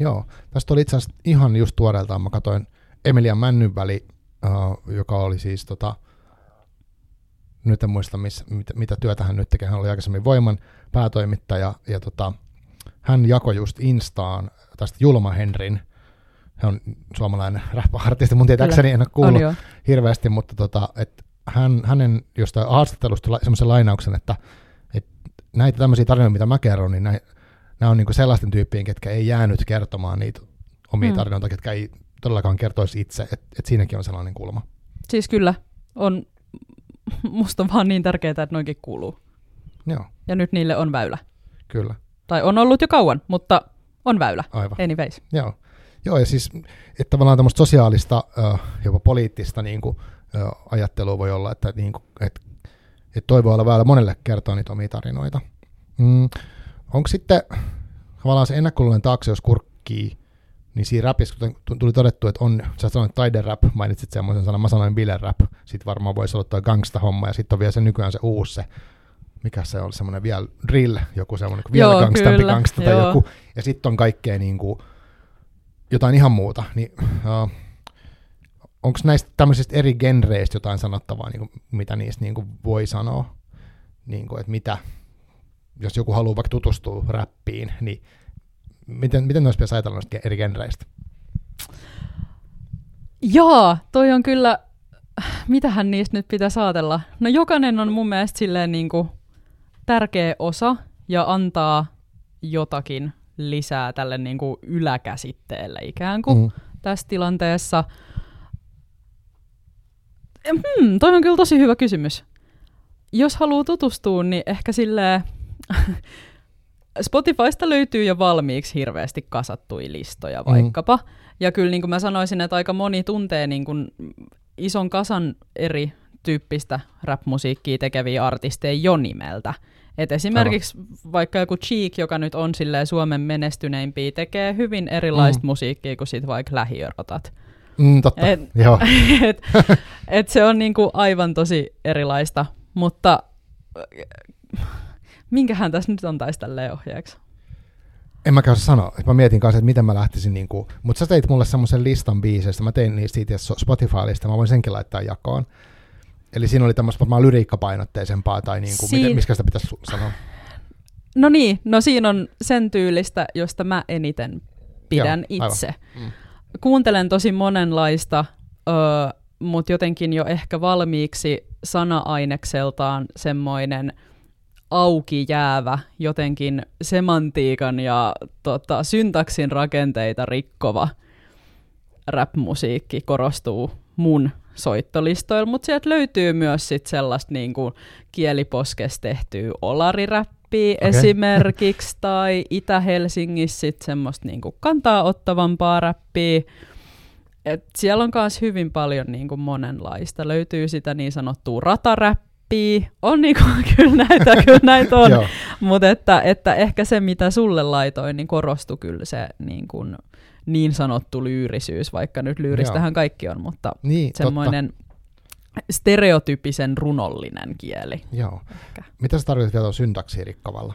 Joo, tästä oli itse asiassa ihan just tuoreeltaan, mä katsoin Emilia Männynväli, uh, joka oli siis tota, nyt en muista miss, mit, mitä työtä hän nyt tekee, hän oli aikaisemmin Voiman päätoimittaja, ja tota, hän jakoi just Instaan tästä Julma Henrin, hän on suomalainen rap-artisti, mun tietääkseni en ole kuullut on hirveästi, mutta tota, et hän, hänen jostain haastattelusta tuli semmoisen lainauksen, että, et näitä tämmöisiä tarinoita, mitä mä kerron, niin nämä on niinku sellaisten tyyppien, ketkä ei jäänyt kertomaan niitä omia mm. tarinoita, ketkä ei todellakaan kertoisi itse, että et siinäkin on sellainen kulma. Siis kyllä, on musta vaan niin tärkeää, että noinkin kuuluu. Joo. Ja nyt niille on väylä. Kyllä. Tai on ollut jo kauan, mutta on väylä. Aivan. Anyways. Joo. Joo, ja siis että tavallaan tämmöistä sosiaalista, jopa poliittista niin kuin, ajattelua voi olla, että, niin kuin, että, että toi voi olla väylä monelle kertoa niitä omia tarinoita. Mm. Onko sitten tavallaan se ennakkoluulen taakse, jos kurkkii niin siinä rapissa, kun tuli todettu, että on, sä sanoit rap, mainitsit semmoisen sanan, mä sanoin rap, sitten varmaan voisi olla tuo gangsta-homma, ja sitten on vielä se nykyään se uusi se, mikä se on, semmoinen vielä drill, joku semmoinen vielä gangstampi gangsta tai joo. joku, ja sitten on kaikkea niin kuin, jotain ihan muuta, niin uh, onko näistä tämmöisistä eri genreistä jotain sanottavaa, niin kuin, mitä niistä niin kuin voi sanoa, niin kuin, että mitä, jos joku haluaa vaikka tutustua räppiin, niin miten, miten noissa pitäisi ajatella noista eri genreistä? Joo, toi on kyllä, mitähän niistä nyt pitäisi ajatella? No jokainen on mun mielestä silleen niin kuin tärkeä osa ja antaa jotakin lisää tälle niin kuin yläkäsitteelle ikään kuin mm. tässä tilanteessa. Hmm, toi on kyllä tosi hyvä kysymys. Jos haluaa tutustua, niin ehkä silleen Spotifysta löytyy jo valmiiksi hirveästi kasattuja listoja mm. vaikkapa. Mm. Ja kyllä niin kuin mä sanoisin, että aika moni tuntee niin kuin ison kasan eri tyyppistä rap-musiikkia tekeviä artisteja jo nimeltä. Et esimerkiksi Aivan. vaikka joku Cheek, joka nyt on Suomen menestyneimpiä, tekee hyvin erilaista mm. musiikkia kuin sit vaikka lähiörotat. Mm, totta, et, joo. et, et se on niinku aivan tosi erilaista, mutta minkähän tässä nyt antaisi tälle ohjeeksi? En mä käy sanoa. Mä mietin kanssa, että miten mä lähtisin, niin kuin, mutta sä teit mulle semmoisen listan biiseistä, mä tein niistä siitä Spotify-lista, mä voin senkin laittaa jakoon. Eli siinä oli tämmöistä varmaan lyriikkapainotteisempaa, tai niin kuin, Siin... miten, miskä sitä pitäisi sanoa? No niin, no siinä on sen tyylistä, josta mä eniten pidän Joo, itse. Mm. Kuuntelen tosi monenlaista, öö, mutta jotenkin jo ehkä valmiiksi sana-ainekseltaan semmoinen – auki jäävä, jotenkin semantiikan ja tota, syntaksin rakenteita rikkova rap-musiikki korostuu mun soittolistoilla, mutta sieltä löytyy myös sit sellaista niin kuin kieliposkes tehtyä olariräppiä okay. esimerkiksi, tai Itä-Helsingissä sit semmoista niin kuin kantaa ottavampaa räppiä. Et siellä on myös hyvin paljon niin kuin monenlaista. Löytyy sitä niin sanottua rataräppiä, räppiä. On niinku, kyllä näitä, kyllä näitä on. Mutta että, että ehkä se, mitä sulle laitoin, niin korostui kyllä se niin, kuin, niin sanottu lyyrisyys, vaikka nyt lyyristähän kaikki on, mutta Niin, semmoinen stereotypisen runollinen kieli. totta. Joo. Ehkä. Mitä sä tarkoitat vielä syntaksiin rikkavalla?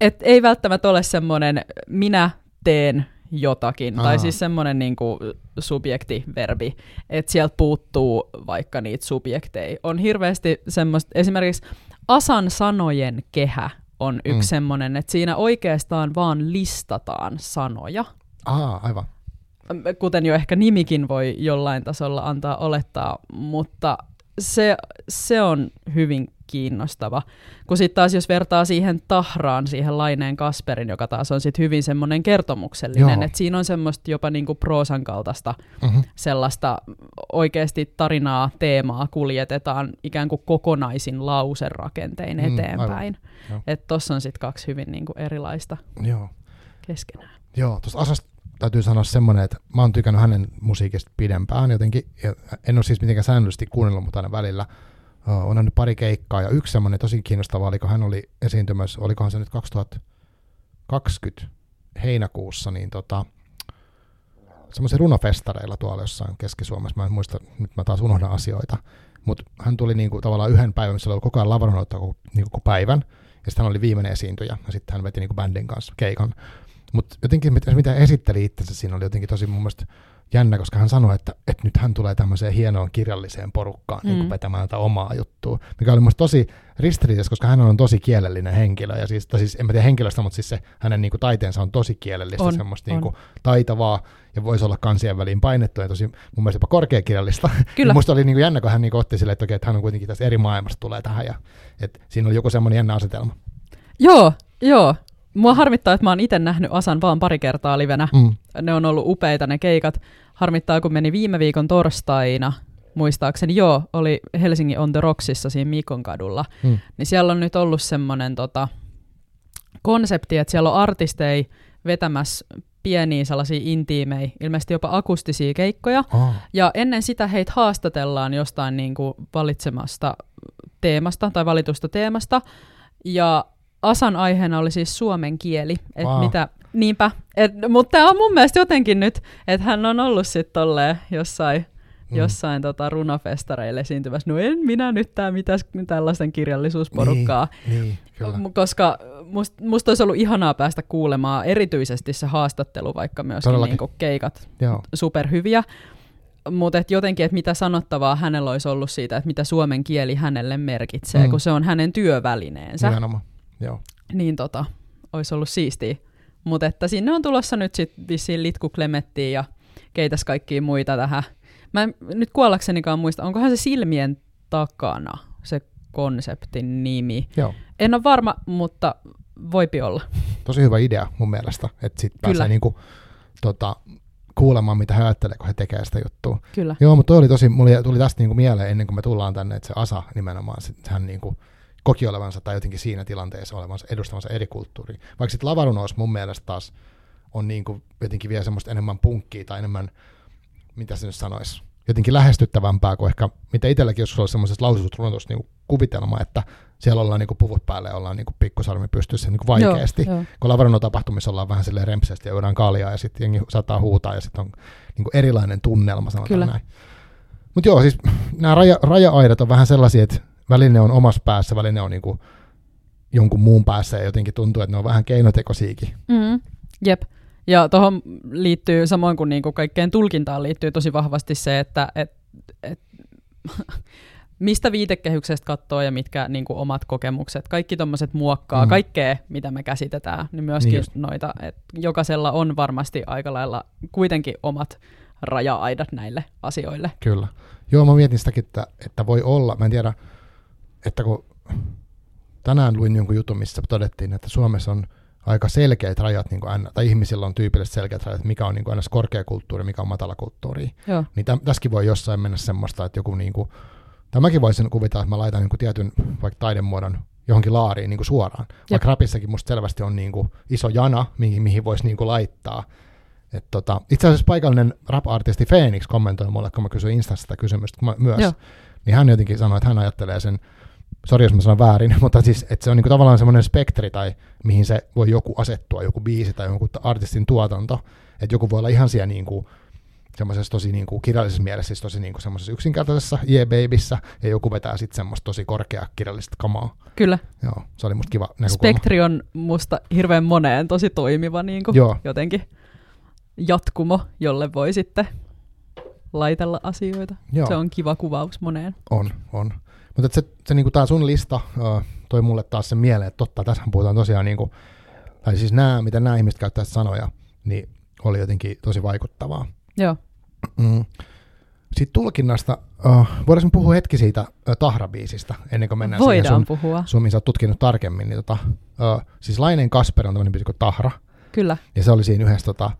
Et ei välttämättä ole semmoinen minä teen jotakin, Aa. tai siis semmoinen niinku subjektiverbi, että sieltä puuttuu vaikka niitä subjekteja. On hirveästi semmoista, esimerkiksi Asan sanojen kehä on yksi mm. semmoinen, että siinä oikeastaan vaan listataan sanoja, Aa, aivan. kuten jo ehkä nimikin voi jollain tasolla antaa olettaa, mutta se, se on hyvin kiinnostava. Kun sitten taas jos vertaa siihen Tahraan, siihen Laineen Kasperin, joka taas on sitten hyvin semmoinen kertomuksellinen, että siinä on semmoista jopa niinku proosan kaltaista Mm-hmm. sellaista oikeasti tarinaa, teemaa kuljetetaan ikään kuin kokonaisin lauserakentein Mm, eteenpäin. Että tossa on sitten kaksi hyvin niinku erilaista Joo. keskenään. Joo, tuosta täytyy sanoa semmoinen, että mä oon tykännyt hänen musiikista pidempään jotenkin. En ole siis mitenkään säännöllisesti kuunnellut, mutta aina välillä. Uh, on nähnyt pari keikkaa ja yksi semmoinen tosi kiinnostava oli, kun hän oli esiintymässä, olikohan se nyt 2020 heinäkuussa, niin tota, semmoisen runofestareilla tuolla jossain Keski-Suomessa. Mä en muista, nyt mä taas unohdan asioita. Mutta hän tuli niinku tavallaan yhden päivän, missä oli ollut koko ajan lavanoita koko, niinku koko päivän. Ja sitten hän oli viimeinen esiintyjä, ja sitten hän veti niinku bändin kanssa keikan. Mutta jotenkin, mit- mitä esitteli itsensä siinä, oli jotenkin tosi mun mielestä jännä, koska hän sanoi, että, että nyt hän tulee tämmöiseen hienoon kirjalliseen porukkaan mm. niin Mm. vetämään tätä omaa juttua, mikä oli mun mielestä tosi ristiriitaista, koska hän on tosi kielellinen henkilö, ja siis, siis en mä tiedä henkilöstä, mutta siis se hänen niin kuin, taiteensa on tosi kielellistä, On, semmoista on. niin kuin, taitavaa, ja voisi olla kansien väliin painettu, ja tosi mun mielestä jopa korkeakirjallista. Kyllä. Musta oli niin kuin jännä, kun hän niin kuin, otti sille, että, okei, että hän on kuitenkin tässä eri maailmasta tulee tähän, ja että siinä oli joku semmoinen jännä asetelma. Joo, joo. Mua harmittaa, että mä oon itse nähnyt Asan vaan pari kertaa livenä. Mm. Ne on ollut upeita ne keikat. Harmittaa, kun meni viime viikon torstaina, muistaakseni, joo, oli Helsingin On The Rocksissa siinä Mikon kadulla. Mm. Niin siellä on nyt ollut semmoinen tota, konsepti, että siellä on artisteja vetämässä pieniä sellaisia intiimejä, ilmeisesti jopa akustisia keikkoja. Oh. Ja ennen sitä heitä haastatellaan jostain niin kuin valitsemasta teemasta tai valitusta teemasta. Ja Asan aiheena oli siis suomen kieli. Et Wow. mitä, niinpä. Et, mutta tämä on mun mielestä jotenkin nyt, että hän on ollut sitten tolleen jossain, Mm. jossain tota runofestareille esiintymässä. No en minä nyt tää mitäs tällaisen kirjallisuusporukkaa. Niin, niin, kyllä. Koska musta must olisi ollut ihanaa päästä kuulemaan erityisesti se haastattelu, vaikka myöskin Todellakin. niinku keikat Joo. superhyviä. Mutta et jotenkin, että mitä sanottavaa hänellä olisi ollut siitä, että mitä suomen kieli hänelle merkitsee, mm. kun se on hänen työvälineensä, Nimenomaan. Joo. niin tota, olisi ollut siistiä. Mutta että sinne on tulossa nyt sitten vissiin Litku ja keitäs kaikkia muita tähän. Mä en nyt kuollaksenikaan muista, onkohan se silmien takana se konseptin nimi. Joo. En ole varma, mutta voipi olla. Tosi hyvä idea mun mielestä, että sitten Kyllä. pääsee niinku, tota, kuulemaan, mitä he ajattelee, kun he tekee sitä juttua. Kyllä. Joo, mutta toi oli tosi, mulle tuli tästä niinku mieleen ennen kuin me tullaan tänne, että se Asa nimenomaan, sit hän niinku koki olevansa tai jotenkin siinä tilanteessa olevansa edustamansa eri kulttuuria. Vaikka sitten lavarunous mun mielestä taas on niinku jotenkin vielä semmoista enemmän punkkia tai enemmän, mitä se nyt sanoisi, jotenkin lähestyttävämpää kuin ehkä, mitä itselläkin joskus oli semmoisessa lausutut runotus niinku kuvitelma, että siellä ollaan niinku puvut päälle ja ollaan niinku pikkusarmi pystyssä niinku vaikeasti. Joo, joo. Kun Lavarono tapahtumissa ollaan vähän silleen rempsesti ja juodaan kaljaa ja sitten jengi saattaa huutaa ja sitten on niinku erilainen tunnelma, sanotaan Kyllä. näin. Mutta joo, siis nämä raja, raja-aidat on vähän sellaisia, että väline on omassa päässä, väline on niinku jonkun muun päässä ja jotenkin tuntuu, että ne on vähän keinotekoisiakin. Mm, jep. Ja tuohon liittyy, samoin kuin niinku kaikkeen tulkintaan liittyy tosi vahvasti se, että et, et, mistä viitekehyksestä katsoo ja mitkä niinku omat kokemukset. Kaikki tuommoiset muokkaa Mm. kaikkea, mitä me käsitetään, niin myöskin Niin niin just. noita. Et jokaisella on varmasti aika lailla kuitenkin omat raja-aidat näille asioille. Kyllä. Joo, mä mietin sitäkin, että, että voi olla, mä en tiedä, että kun tänään luin jonkun jutun, missä todettiin, että Suomessa on aika selkeät rajat, niin kuin tai ihmisillä on tyypillisesti selkeät rajat, mikä on niin kuin korkeakulttuuri, mikä on matalakulttuuri. Joo. Niin täm, tässäkin voi jossain mennä semmoista, että joku niin kuin, tai mäkin voisin kuvitella, että mä laitan niin kuin tietyn vaikka taidemuodon johonkin laariin niin kuin suoraan. Vaikka rapissakin musta selvästi on niin kuin iso jana, mihin, mihin voisi niin kuin laittaa. Et tota, itse asiassa paikallinen rap-artisti Phoenix kommentoi mulle, kun mä kysyin Instassa sitä kysymystä kun mä myös, Joo. niin hän jotenkin sanoi, että hän ajattelee sen sori jos mä sanon väärin, mutta siis, että se on niinku tavallaan semmoinen spektri tai mihin se voi joku asettua, joku biisi tai joku artistin tuotanto, että joku voi olla ihan siellä niinku, semmoisessa tosi niinku kirjallisessa mielessä, siis tosi niinku semmoisessa yksinkertaisessa yeah babyssä, ja joku vetää sitten semmoista tosi korkeaa kirjallista kamaa. Kyllä. Joo, se oli musta kiva näkökulma. Spektri on musta hirveän moneen tosi toimiva niin kuin Joo. jotenkin jatkumo, jolle voi sitten laitella asioita. Joo. Se on kiva kuvaus moneen. On, on. Mutta se, se niinku tää sun lista uh, toi mulle taas sen mieleen, että totta, tässä puhutaan tosiaan niinku, tai siis nämä, mitä nämä ihmiset käyttää sanoja, niin oli jotenkin tosi vaikuttavaa. Joo. Mm. Sitten tulkinnasta, uh, voidaanko puhua hetki siitä uh, Tahra-biisistä, ennen kuin mennään Voidaan siihen sun, puhua. sun, sä oot tutkinut tarkemmin. Niin tota, uh, siis Laineen Kasper on tämmöinen biisi kuin Tahra, Kyllä. ja se oli siinä yhdessä, tota,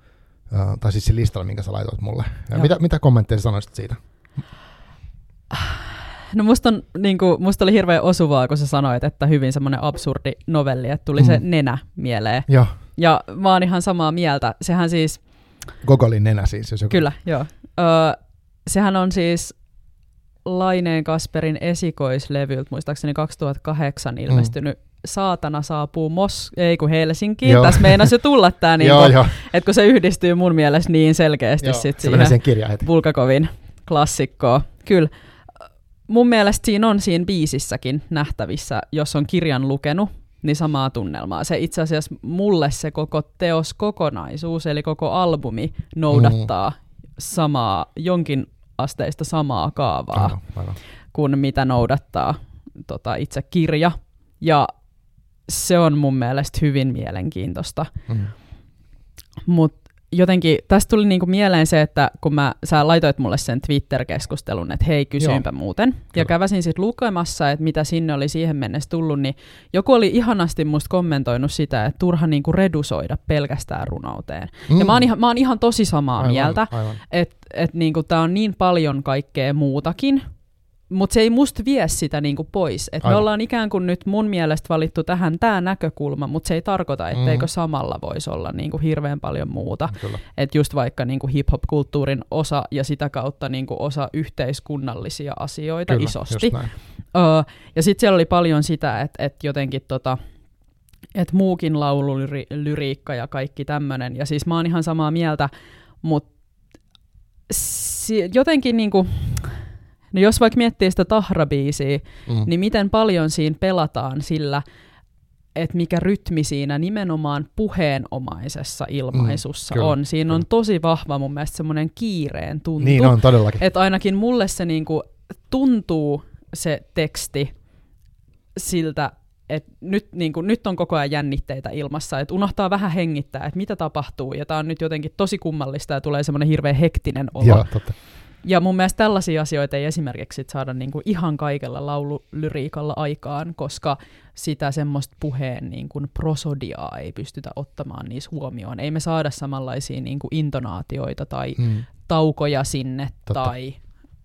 uh, tai siis siinä listalla, minkä sä laitoit mulle. Ja Joo. mitä, mitä kommentteja sanoisit siitä? No musta, on, niin kuin, musta oli hirveän osuvaa, kun sä sanoit, että hyvin semmoinen absurdi novelli, että tuli mm. se Mm. nenä mieleen. Joo, Ja mä oon ihan samaa mieltä. Sehän siis, Gogolin nenä siis, jos joku... kyllä, joo. Öö, sehän on siis Laineen Kasperin esikoislevyltä, muistaakseni 2008 ilmestynyt Saatana saapuu Mos... ei kun Helsinkiin. Joo. Tässä meinas jo tulla tää, niin kun, että kun se yhdistyy mun mielestä niin selkeästi joo. sit se menee siihen. Bulgakovin klassikkoa. Kyllä. Mun mielestä siinä on siinä biisissäkin nähtävissä, jos on kirjan lukenut, niin samaa tunnelmaa. Se itse asiassa mulle se koko teos kokonaisuus, eli koko albumi, noudattaa mm. samaa, jonkin asteista samaa kaavaa Aivan, aivan. kuin mitä noudattaa tota, itse kirja. Ja se on mun mielestä hyvin mielenkiintoista. Mm. Mutta jotenkin tästä tuli niinku mieleen se, että kun mä, sä laitoit mulle sen Twitter-keskustelun, että hei, kysyinpä Joo. muuten. Ja Kyllä. käväsin sitten lukemassa, että mitä sinne oli siihen mennessä tullut, niin joku oli ihanasti musta kommentoinut sitä, että turha niinku redusoida pelkästään runouteen. Mm. Ja mä oon, ihan, mä oon ihan tosi samaa aivan, mieltä, että et niinku tää on niin paljon kaikkea muutakin, mutta se ei musta vie sitä niinku pois. Et me ollaan ikään kuin nyt mun mielestä valittu tähän tämä näkökulma, mutta se ei tarkoita, etteikö Mhm. samalla voisi olla niinku hirveän paljon muuta. Että just vaikka niinku hip-hop-kulttuurin osa ja sitä kautta niinku osa yhteiskunnallisia asioita Kyllä, isosti. Öö, ja sitten siellä oli paljon sitä, että et jotenkin tota, et muukin laululyriikka ja kaikki tämmöinen. Ja siis mä oon ihan samaa mieltä, mutta si- jotenkin niinku, no jos vaikka miettii sitä tahrabiisiä, Mm. niin miten paljon siinä pelataan sillä, että mikä rytmi siinä nimenomaan puheenomaisessa ilmaisussa Mm, kyllä, on. Siinä on kyllä. tosi vahva mun mielestä semmoinen kiireen tuntu. Niin on todellakin. Että ainakin mulle se niinku tuntuu se teksti siltä, että nyt, niinku, nyt on koko ajan jännitteitä ilmassa, että unohtaa vähän hengittää, että mitä tapahtuu, ja tämä on nyt jotenkin tosi kummallista, ja tulee semmoinen hirveän hektinen olo. Joo, totta. Ja mun mielestä tällaisia asioita ei esimerkiksi sit saada niinku ihan kaikella laululyriikalla aikaan, koska sitä semmoista puheen niinku prosodiaa ei pystytä ottamaan niissä huomioon. Ei me saada samanlaisia niinku intonaatioita tai Mm. taukoja sinne Totta. tai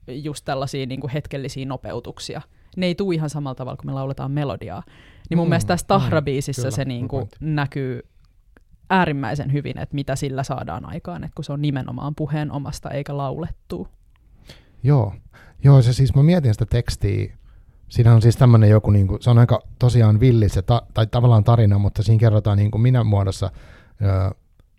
just tällaisia niinku hetkellisiä nopeutuksia. Ne ei tule ihan samalla tavalla, kun me lauletaan melodiaa. Niin mun Mm, mielestä tässä mm, Tahra-biisissä se niinku näkyy äärimmäisen hyvin, että mitä sillä saadaan aikaan, että kun se on nimenomaan puheen omasta eikä laulettua. Joo. Joo, se siis mä mietin sitä tekstiä. Siinä on siis tämmöinen joku, niin kuin, se on aika tosiaan villi se, ta, tai tavallaan tarina, mutta siinä kerrotaan niin kuin minä muodossa. Öö,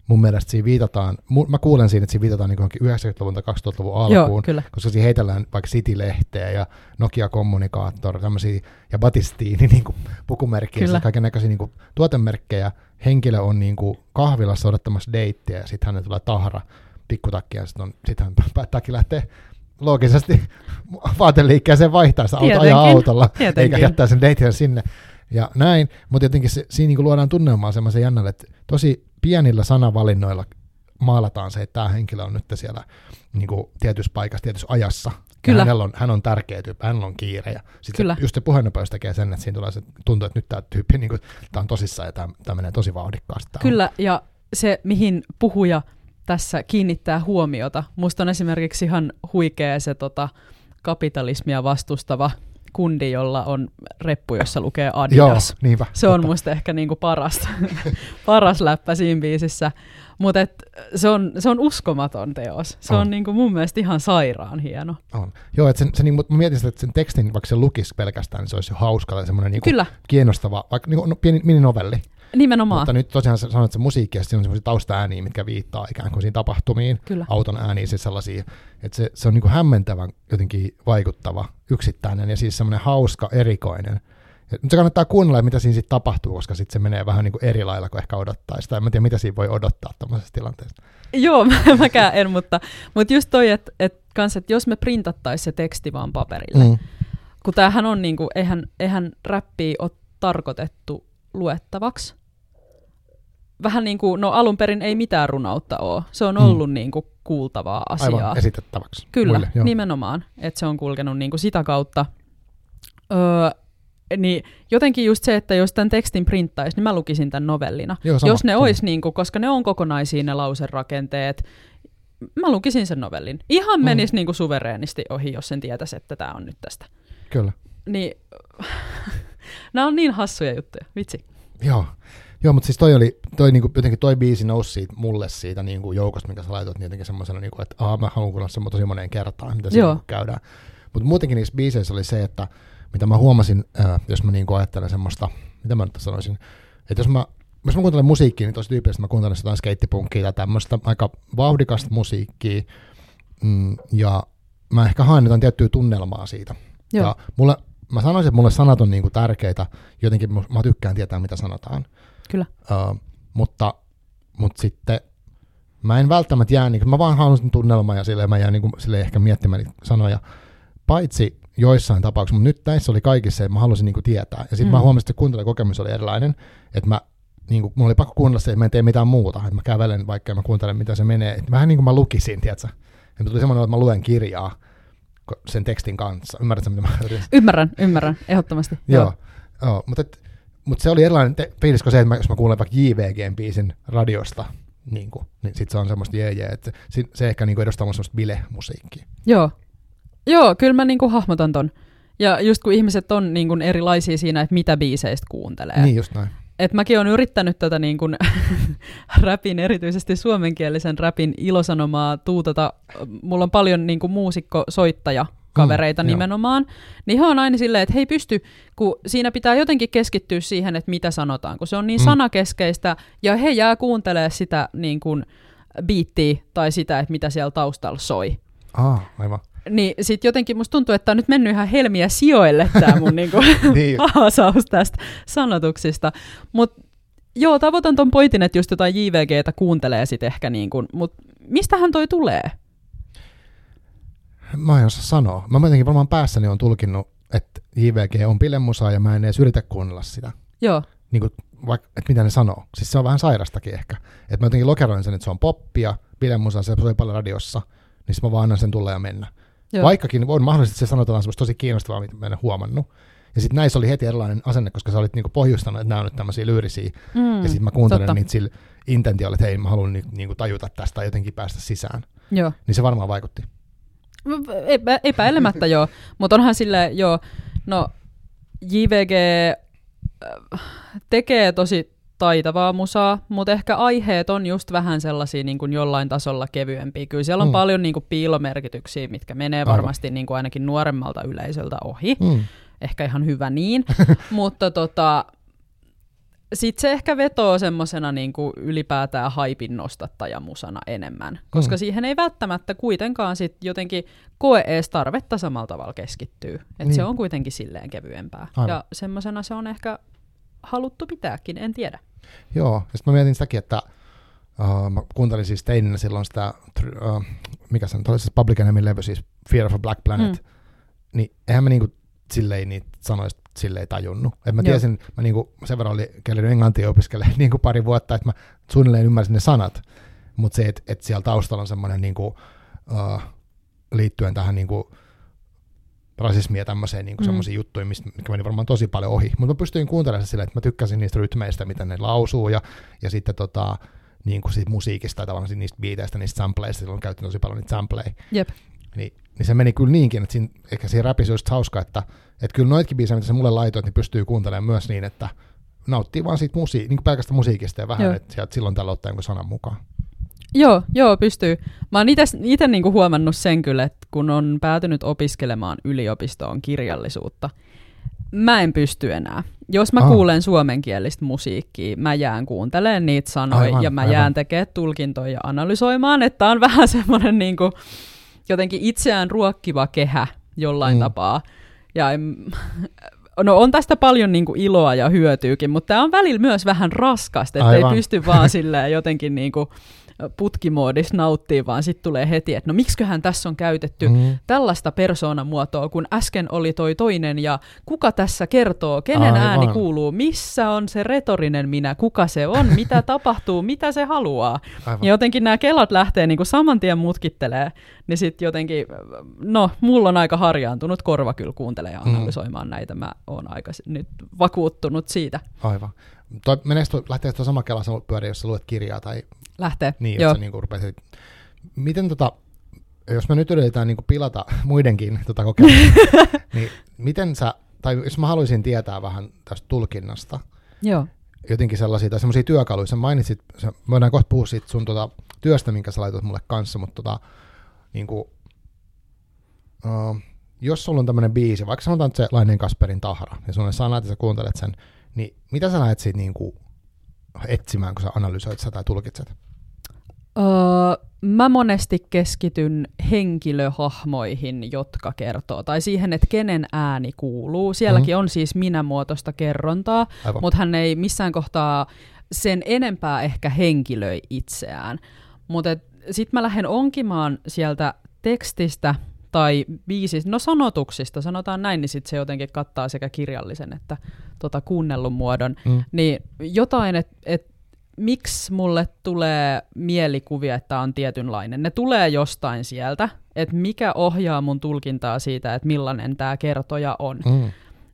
mun mielestä siinä viitataan, mu, mä kuulen siinä, että siinä viitataan niin 90-luvun tai 2000-luvun alkuun, Joo, kyllä. koska siinä heitellään vaikka City-lehteä ja Nokia Communicator, tämmöisiä, ja Batistiini niin kuin pukumerkkejä, Kyllä. kaiken näköisiä niin tuotemerkkejä. Henkilö on niin kuin kahvilassa odottamassa deittiä, ja sitten hänelle tulee tahra pikkutakki, ja sitten sit hän päättääkin lähteä loogisesti vaateliikkeeseen vaihtaa sitä auto, ajaa autolla, tietenkin. eikä jättää sen deitin sinne. Ja näin, mutta jotenkin se, siinä niin luodaan tunnelmaa semmoisen jännälle, että tosi pienillä sanavalinnoilla maalataan se, että tämä henkilö on nyt siellä niin kuin tietyssä paikassa, tietyssä ajassa. Kyllä. Ja hänellä on, hän on tärkeä tyyppi, hänellä on kiire. Ja sitten Kyllä. just se puheennopeus tekee sen, että siinä tulee se tuntuu, että nyt tämä tyyppi, niin kuin, tämä on tosissaan ja tämä, tämä menee tosi vauhdikkaasti. Tämä on- Kyllä, ja se, mihin puhuja tässä kiinnittää huomiota, musta on esimerkiksi ihan huikea se tota, kapitalismia vastustava kundi, jolla on reppu, jossa lukee Adidas. Joo, niinpä. Se on musta ehkä niinku paras, paras läppä siinä biisissä. Mutta se on, se on uskomaton teos. Se on, on niinku mun mielestä ihan sairaan hieno. On. Joo, että se, se, niinku, mä mietin sitä, että sen tekstin, vaikka se lukisi pelkästään, niin se olisi jo hauska tai semmoinen niinku Kyllä. kiinnostava, vaikka niinku, no, pieni mininovelli. Nimenomaan. Mutta nyt tosiaan sanoit, että se musiikki ja siinä on semmoisia taustaääniä, mitkä viittaa ikään kuin siinä tapahtumiin, Kyllä. auton ääniin, siis sellaisia, että se, se on niin kuin hämmentävän jotenkin vaikuttava, yksittäinen ja siis semmoinen hauska, erikoinen. Ja nyt se kannattaa kuunnella, mitä siinä sitten tapahtuu, koska sitten se menee vähän niin kuin eri lailla kuin ehkä odottaisi. Tai en tiedä, mitä siinä voi odottaa tämmöisessä tilanteessa. Joo, mäkään en, mutta, mutta just toi, että et kans, et jos me printattaisiin se teksti vaan paperille, mm. kun tämähän on, niin kuin, eihän, eihän räppiä ole tarkoitettu luettavaksi, vähän niin kuin, no alun perin ei mitään runoutta ole. Se on ollut mm. niin kuin kuultavaa asiaa. Aivan esitettäväksi. Kyllä, Muille, nimenomaan. Että se on kulkenut niin kuin sitä kautta. Öö, niin jotenkin just se, että jos tämän tekstin printtaisi, niin mä lukisin tämän novellina. Joo, sama, jos ne sama. olisi, niin kuin, koska ne on kokonaisia ne lauserakenteet, mä lukisin sen novellin. Ihan menisi mm. niin kuin suvereenisti ohi, jos sen tietäisi, että tämä on nyt tästä. Kyllä. Niin, nämä on niin hassuja juttuja, vitsi. Joo, Joo, mutta siis toi oli, toi niinku, jotenkin toi biisi nousi siitä, mulle siitä niinku joukosta, minkä sä laitoit, niin jotenkin semmoisena, niinku, että aah, mä haluan kuulla sen tosi moneen kertaan, mitä siinä niinku käydään. Mutta muutenkin niissä biiseissä oli se, että mitä mä huomasin, äh, jos mä niinku ajattelen semmoista, mitä mä nyt sanoisin, että jos mä, jos mä kuuntelen musiikkia, niin tosi tyypillisesti mä kuuntelen jotain skeittipunkkia tai tämmöistä aika vauhdikasta musiikkia, mm, ja mä ehkä haen jotain tiettyä tunnelmaa siitä. Joo. Ja mulle, mä sanoisin, että mulle sanat on niinku tärkeitä, jotenkin mä tykkään tietää, mitä sanotaan. Kyllä. Uh, mutta, mutta sitten mä en välttämättä jää, niin, mä vaan haluan tunnelmaa ja silleen mä jään niin silleen ehkä miettimään niitä sanoja. Paitsi joissain tapauksissa, mutta nyt näissä oli kaikissa että mä halusin niin kuin tietää. Ja sitten mm. mä huomasin, että kuuntelijakokemus oli erilainen, että mä niin kuin, mulla oli pakko kuunnella se, että mä en tee mitään muuta, että mä kävelen vaikka mä kuuntelen, mitä se menee. Että vähän niin kuin mä lukisin, tiedätkö? Ja tuli semmoinen, että mä luen kirjaa sen tekstin kanssa. Ymmärrätkö, mitä mä yritän? Ymmärrän, ymmärrän, ehdottomasti. Joo, joo. joo mutta et, mutta se oli erilainen te- fiilis kuin se, että mä, jos mä kuulen vaikka JVGn biisin radiosta, niin, kuin, niin sit se on semmoista jee, jee että se, se ehkä niin kuin edustaa semmoista bile-musiikkia. Joo. Joo, kyllä mä niin kuin hahmotan ton. Ja just kun ihmiset on niin kuin erilaisia siinä, että mitä biiseistä kuuntelee. Niin just näin. Et mäkin olen yrittänyt tätä niin kuin räpin, erityisesti suomenkielisen räpin ilosanomaa tuutata. Mulla on paljon niin kuin muusikko-soittaja kavereita mm, nimenomaan, joo. niin he on aina silleen, että hei pysty, kun siinä pitää jotenkin keskittyä siihen, että mitä sanotaan, kun se on niin mm. sanakeskeistä, ja he jää kuuntelemaan sitä niin kuin biittiä tai sitä, että mitä siellä taustalla soi. Ah, aivan. Niin sitten jotenkin musta tuntuu, että on nyt mennyt ihan helmiä sijoille tämä mun niinku niin. haasaus tästä sanotuksista. Mutta joo, tavoitan ton pointin, että just jotain JVGtä kuuntelee sitten ehkä, niinku, mutta mistähän toi tulee? Mä en osaa sanoa. Mä jotenkin varmaan päässäni on tulkinnut, että JVG on pilemusaa ja mä en edes yritä kuunnella sitä. Joo. Niin kuin, vaikka, että mitä ne sanoo. Siis se on vähän sairastakin ehkä. Että mä jotenkin lokeroin sen, että se on poppia, pilemusaa, se soi paljon radiossa, niin mä vaan annan sen tulla ja mennä. Joo. Vaikkakin on mahdollisesti se sanotaan semmoista tosi kiinnostavaa, mitä mä en huomannut. Ja sitten näissä oli heti erilainen asenne, koska sä olit niinku pohjustanut, että nämä on nyt tämmöisiä lyyrisiä. Mm, ja sitten mä kuuntelen totta. niitä sillä intentiolla, että hei, mä haluan niinku tajuta tästä tai jotenkin päästä sisään. Joo. Niin se varmaan vaikutti. Epä, epäilemättä joo, mutta onhan sille joo, no JVG äh, tekee tosi taitavaa musaa, mutta ehkä aiheet on just vähän sellaisia niin kuin jollain tasolla kevyempiä. Kyllä siellä on mm. paljon niin kuin piilomerkityksiä, mitkä menee Aivan. varmasti niin kuin ainakin nuoremmalta yleisöltä ohi. Mm. Ehkä ihan hyvä niin, mutta tota, sitten se ehkä vetoo semmoisena niin ylipäätään haipin nostattajamusana enemmän, koska mm. siihen ei välttämättä kuitenkaan sit jotenkin koe ees tarvetta samalla tavalla keskittyy. Että niin. se on kuitenkin silleen kevyempää. Aivan. Ja semmoisena se on ehkä haluttu pitääkin, en tiedä. Joo, ja sitten mä mietin sitäkin, että uh, mä kuuntelin siis teininä silloin sitä, uh, mikä se on, siis Public Enemy levy, siis Fear of a Black Planet, mm. niin eihän mä niinku silleen niitä sanoista silleen tajunnut. Et mä tiesin, Joo. mä niinku, sen verran oli kellynyt englantia opiskelemaan niinku pari vuotta, että mä suunnilleen ymmärsin ne sanat, mutta se, että et siellä taustalla on semmoinen niinku, uh, liittyen tähän niinku, rasismia ja tämmöiseen niin mm. juttuihin, mistä, mitkä meni varmaan tosi paljon ohi. Mutta mä pystyin kuuntelemaan sillä, että mä tykkäsin niistä rytmeistä, mitä ne lausuu, ja, ja sitten tota, niin kuin siitä musiikista tai tavallaan niistä biiteistä, niistä sampleista, silloin käytin tosi paljon niitä sampleja. Jep. Niin, niin se meni kyllä niinkin, että siinä, ehkä siinä räpisi just hauska, että, että kyllä noitkin biisejä, mitä se mulle laitoit, niin pystyy kuuntelemaan myös niin, että nauttii vaan siitä musiik- niin pelkästä musiikista ja vähän, Joo. että sieltä silloin tällä ottaa jonkun sanan mukaan. Joo, joo, pystyy. Mä oon itse niinku huomannut sen kyllä, että kun on päätynyt opiskelemaan yliopistoon kirjallisuutta, mä en pysty enää. Jos mä Aa. kuulen suomenkielistä musiikkia, mä jään kuuntelemaan niitä sanoja Aivan, ja mä aivan. jään tekemään tulkintoja ja analysoimaan, että on vähän semmoinen niinku, jotenkin itseään ruokkiva kehä jollain Mm. tapaa. Ja en, no on tästä paljon niinku iloa ja hyötyykin, mutta tämä on välillä myös vähän raskasta, että ei pysty vaan silleen jotenkin niinku putkimoodissa nauttii, vaan sitten tulee heti, että no miksiköhän tässä on käytetty Mm. tällaista persoonamuotoa, kun äsken oli toi toinen, ja kuka tässä kertoo, kenen Aivan. ääni kuuluu, missä on se retorinen minä, kuka se on, mitä tapahtuu, mitä se haluaa. Aivan. Ja jotenkin nämä kelat lähtee niinku saman tien mutkittelee, niin sitten jotenkin, no mulla on aika harjaantunut korva kyllä kuuntelee ja Mm. analysoimaan näitä, mä oon aika nyt vakuuttunut siitä. Aivan. Toi, meneekö toi, lähteekö tuo sama kela sama pyöri, jos sä luet kirjaa tai Lähtee. niin, Joo. että sä niinku rupeat, miten tota, jos me nyt yritetään niinku pilata muidenkin tota kokemusta, niin miten sä, tai jos mä haluaisin tietää vähän tästä tulkinnasta, Joo. jotenkin sellaisia tai semmoisia työkaluja, sä mainitsit, sä, voidaan kohta puhua siitä sun tota, työstä, minkä sä laitat mulle kanssa, mutta tota, niinku, uh, jos sulla on tämmöinen biisi, vaikka sanotaan että se Lainen Kasperin tahra, ja sulla on sanat ja sä kuuntelet sen, niin mitä sä lähdet siitä niinku etsimään, kun sä analysoit sitä tai tulkitset? Öö, mä monesti keskityn henkilöhahmoihin, jotka kertoo, tai siihen, että kenen ääni kuuluu. Sielläkin on siis minä-muotoista kerrontaa, Aivan. mutta hän ei missään kohtaa sen enempää ehkä henkilöi itseään. Mutta sitten mä lähden onkimaan sieltä tekstistä tai biisistä, no sanotuksista, sanotaan näin, niin sitten se jotenkin kattaa sekä kirjallisen että tota kuunnellun muodon. Mm. Niin jotain, että et, miksi mulle tulee mielikuvia, että on tietynlainen. Ne tulee jostain sieltä, että mikä ohjaa mun tulkintaa siitä, että millainen tämä kertoja on. Mm.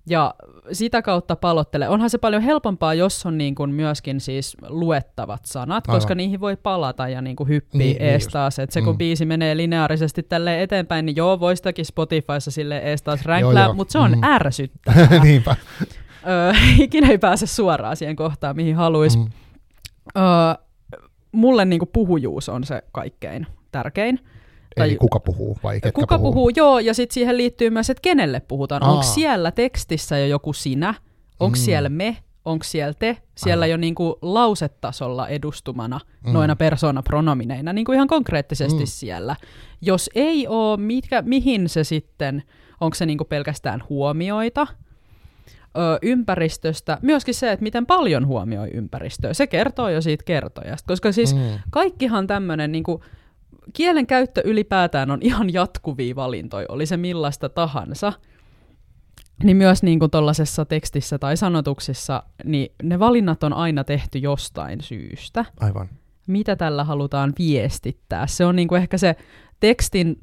Ja sitä kautta palottele. Onhan se paljon helpompaa, jos on niin kuin myöskin siis luettavat sanat, Aivan. koska niihin voi palata ja niin kuin hyppii Niin, niin, niin ees just. taas. Että se kun Mm. biisi menee lineaarisesti tälle eteenpäin, niin joo, voi sitäkin Spotifyssa sille ees taas ränklää, mutta se on Mm. ärsyttävää. Niinpä. Öö, ikinä ei pääse suoraan siihen kohtaan, mihin haluaisi. Mm. Öö, mulle niinku puhujuus on se kaikkein tärkein. Tai- Eli kuka puhuu vai ketkä Kuka puhuu? puhuu, joo, ja sitten siihen liittyy myös, että kenelle puhutaan. Aa. Onko siellä tekstissä jo joku sinä? Onko Mm. siellä me? Onko siellä te? Siellä Aivan. jo niinku lausetasolla edustumana Mm. noina persoonapronomineina, niinku ihan konkreettisesti Mm. siellä. Jos ei ole, mitkä, mihin se sitten, onko se niinku pelkästään huomioita, ö, ympäristöstä, myöskin se, että miten paljon huomioi ympäristöä, se kertoo jo siitä kertojasta, koska siis Mm. kaikkihan tämmöinen niinku, kielen käyttö ylipäätään on ihan jatkuvia valintoja, oli se millaista tahansa. Niin myös niin kuin tuollaisessa tekstissä tai sanotuksissa, niin ne valinnat on aina tehty jostain syystä. Aivan. Mitä tällä halutaan viestittää? Se on niin kuin ehkä se tekstin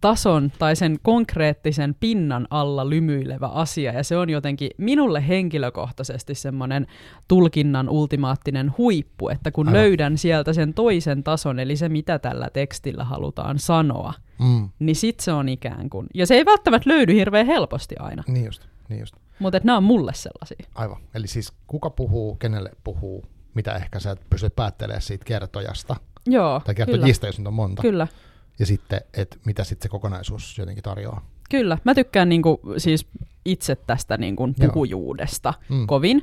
tason tai sen konkreettisen pinnan alla lymyilevä asia, ja se on jotenkin minulle henkilökohtaisesti semmoinen tulkinnan ultimaattinen huippu, että kun Aivan. löydän sieltä sen toisen tason, eli se mitä tällä tekstillä halutaan sanoa, Mm. niin sit se on ikään kuin, ja se ei välttämättä löydy hirveän helposti aina, Niin just, niin just. mutta nämä on mulle sellaisia. Aivan. Eli siis kuka puhuu, kenelle puhuu, mitä ehkä sä pystyt päättelemään siitä kertojasta, Joo, tai kyllä, kertojista, jos nyt on monta, kyllä. Ja sitten, että mitä sitten se kokonaisuus jotenkin tarjoaa. Kyllä, mä tykkään niinku, siis itse tästä niinku puhujuudesta Mm. kovin,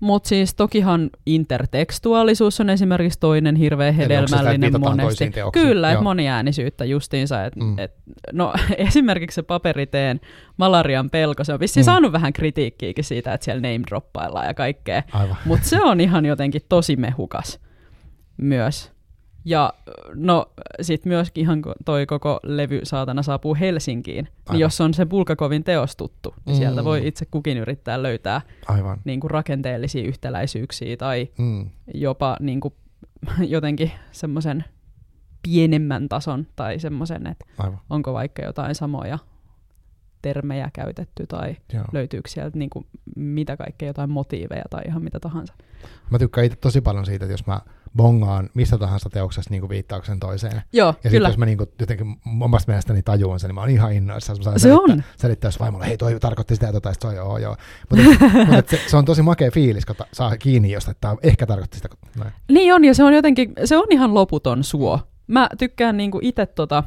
mutta siis tokihan intertekstuaalisuus on esimerkiksi toinen hirveän hedelmällinen monesti. Kyllä, että moniäänisyyttä justiinsa. Et, Mm. et, no esimerkiksi se paperiteen malarian pelko, se on vissiin Mm. saanut vähän kritiikkiäkin siitä, että siellä name droppaillaan ja kaikkea. Mutta se on ihan jotenkin tosi mehukas myös. Ja no sit myöskin ihan toi koko levy Saatana saapuu Helsinkiin, Aivan. niin jos on se Bulgakovin teos tuttu, niin Mm. sieltä voi itse kukin yrittää löytää Aivan. niin kuin rakenteellisia yhtäläisyyksiä tai Mm. jopa niin kuin, jotenkin semmoisen pienemmän tason tai semmoisen, että Aivan. onko vaikka jotain samoja termejä käytetty tai Joo. löytyykö sieltä niin kuin mitä kaikkea, jotain motiiveja tai ihan mitä tahansa. Mä tykkään itse tosi paljon siitä, että jos mä bongaan missä tahansa teoksessa niin kuin viittauksen toiseen. Joo, Ja sitten jos mä niin kuin, jotenkin omasta mielestäni tajuan sen, niin mä oon ihan innoissaan. Se selittää, on. Selittää jos vaimolle, hei toi tarkoitti sitä ja tota, sit se on joo joo. Mutta mut se, se, on tosi makea fiilis, kun ta, saa kiinni jostain, että ehkä tarkoitti sitä. kun- Näin. Niin on, ja se on jotenkin, se on ihan loputon suo. Mä tykkään niinku itse tota,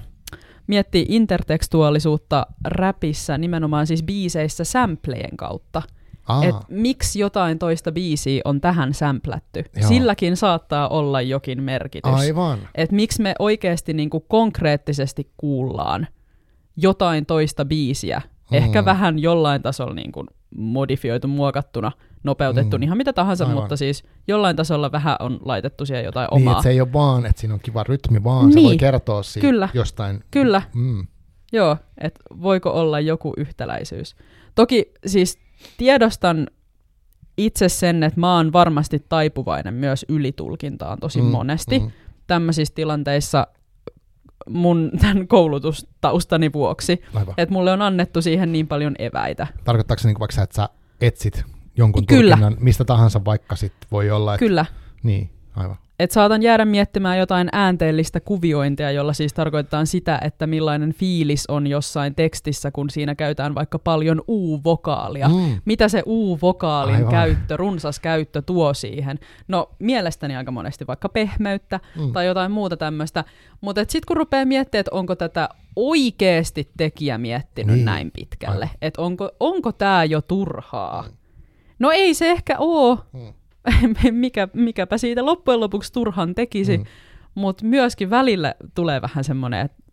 miettiä intertekstuaalisuutta räpissä, nimenomaan siis biiseissä samplejen kautta. Aa, Et miksi jotain toista biisiä on tähän sämplätty. Joo. Silläkin saattaa olla jokin merkitys. aivan. Et miksi me oikeasti niinku konkreettisesti kuullaan jotain toista biisiä, Mm. ehkä vähän jollain tasolla niinku modifioitu, muokattuna, nopeutettu, Mm. mm. ihan mitä tahansa, Aivan. mutta siis jollain tasolla vähän on laitettu siihen jotain Niin, omaa. että se ei ole vaan, että siinä on kiva rytmi, vaan se voi Niin. kertoa siitä Kyllä. jostain. Kyllä, Mm. joo, että voiko olla joku yhtäläisyys. Toki siis tiedostan itse sen, että mä oon varmasti taipuvainen myös ylitulkintaan tosi Mm, monesti. mm. tämmöisissä tilanteissa mun tämän koulutustaustani vuoksi, että mulle on annettu siihen niin paljon eväitä. Tarkoittaako se niin vaikka, että sä etsit jonkun Kyllä. tulkinnan, mistä tahansa vaikka sit voi olla, että... Kyllä, Niin, aivan. Että saatan jäädä miettimään jotain äänteellistä kuviointia, jolla siis tarkoittaa sitä, että millainen fiilis on jossain tekstissä, kun siinä käytetään vaikka paljon u-vokaalia. Mm. Mitä se u-vokaalin Aivan. käyttö, runsas käyttö tuo siihen? No mielestäni aika monesti vaikka pehmeyttä, Mm. tai jotain muuta tämmöistä. Mutta sitten kun rupeaa miettimään, että onko tätä oikeasti tekijä miettinyt Niin. näin pitkälle, että onko, onko tämä jo turhaa. No ei se ehkä oo, Mm. Mikä, mikäpä siitä loppujen lopuksi turhan tekisi, Mm. mutta myöskin välillä tulee vähän semmoinen, että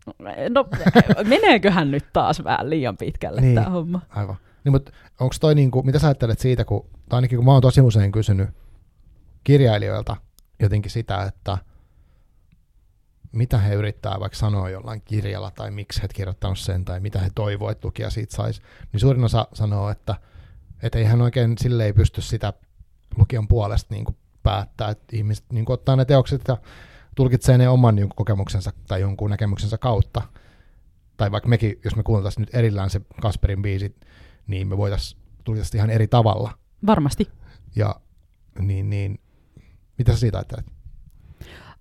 no meneeköhän nyt taas vähän liian pitkälle Niin. tämä homma. Aivan. Niin, mutta onko toi niinku, mitä sä ajattelet siitä, kun, tai ainakin kun mä oon tosi usein kysynyt kirjailijoilta jotenkin sitä, että mitä he yrittää vaikka sanoa jollain kirjalla, tai miksi he et kirjoittanut sen, tai mitä he toivoo, että lukija siitä saisi, niin suurin osa sanoo, että, että ei hän oikein sille ei pysty sitä lukijan puolesta niin kuin päättää, että ihmiset niin kuin ottaa ne teokset ja tulkitsee ne oman niin kuin kokemuksensa tai jonkun näkemyksensä kautta. Tai vaikka mekin, jos me kuunneltaisiin nyt erillään se Kasperin biisi, niin me voitaisiin tulkita sitä ihan eri tavalla. Varmasti. Ja niin, niin mitä sä siitä ajattelet?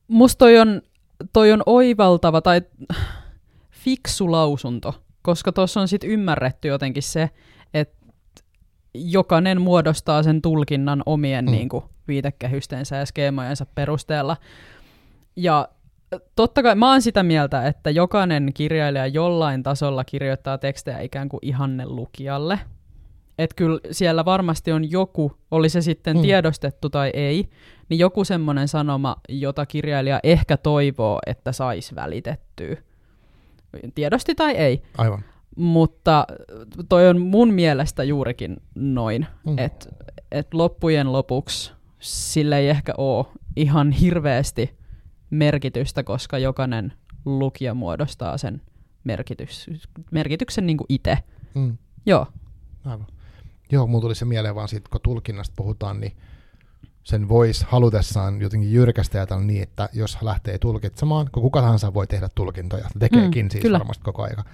Musta toi on, toi on oivaltava tai fiksu lausunto, koska tuossa on sitten ymmärretty jotenkin se, että jokainen muodostaa sen tulkinnan omien Mm. mm. niinku, viitekehystensä ja skeemojensa perusteella. Ja totta kai mä oon sitä mieltä, että jokainen kirjailija jollain tasolla kirjoittaa tekstejä ikään kuin ihanne lukijalle. Että kyllä siellä varmasti on joku, oli se sitten mm. tiedostettu tai ei, niin joku semmoinen sanoma, jota kirjailija ehkä toivoo, että saisi välitettyä. Tiedosti tai ei, Aivan. Mutta toi on mun mielestä juurikin noin, Mm. että et loppujen lopuksi sillä ei ehkä ole ihan hirveästi merkitystä, koska jokainen lukija muodostaa sen merkitys, merkityksen niin itse. Mm. Joo, Aivan. Joo, mulla tuli se mieleen vaan siitä, kun tulkinnasta puhutaan, niin sen voisi halutessaan jotenkin jyrkästi ajatella niin, että jos lähtee tulkitsemaan, kun kuka tahansa voi tehdä tulkintoja, tekeekin Mm, siis kyllä. varmasti koko aika,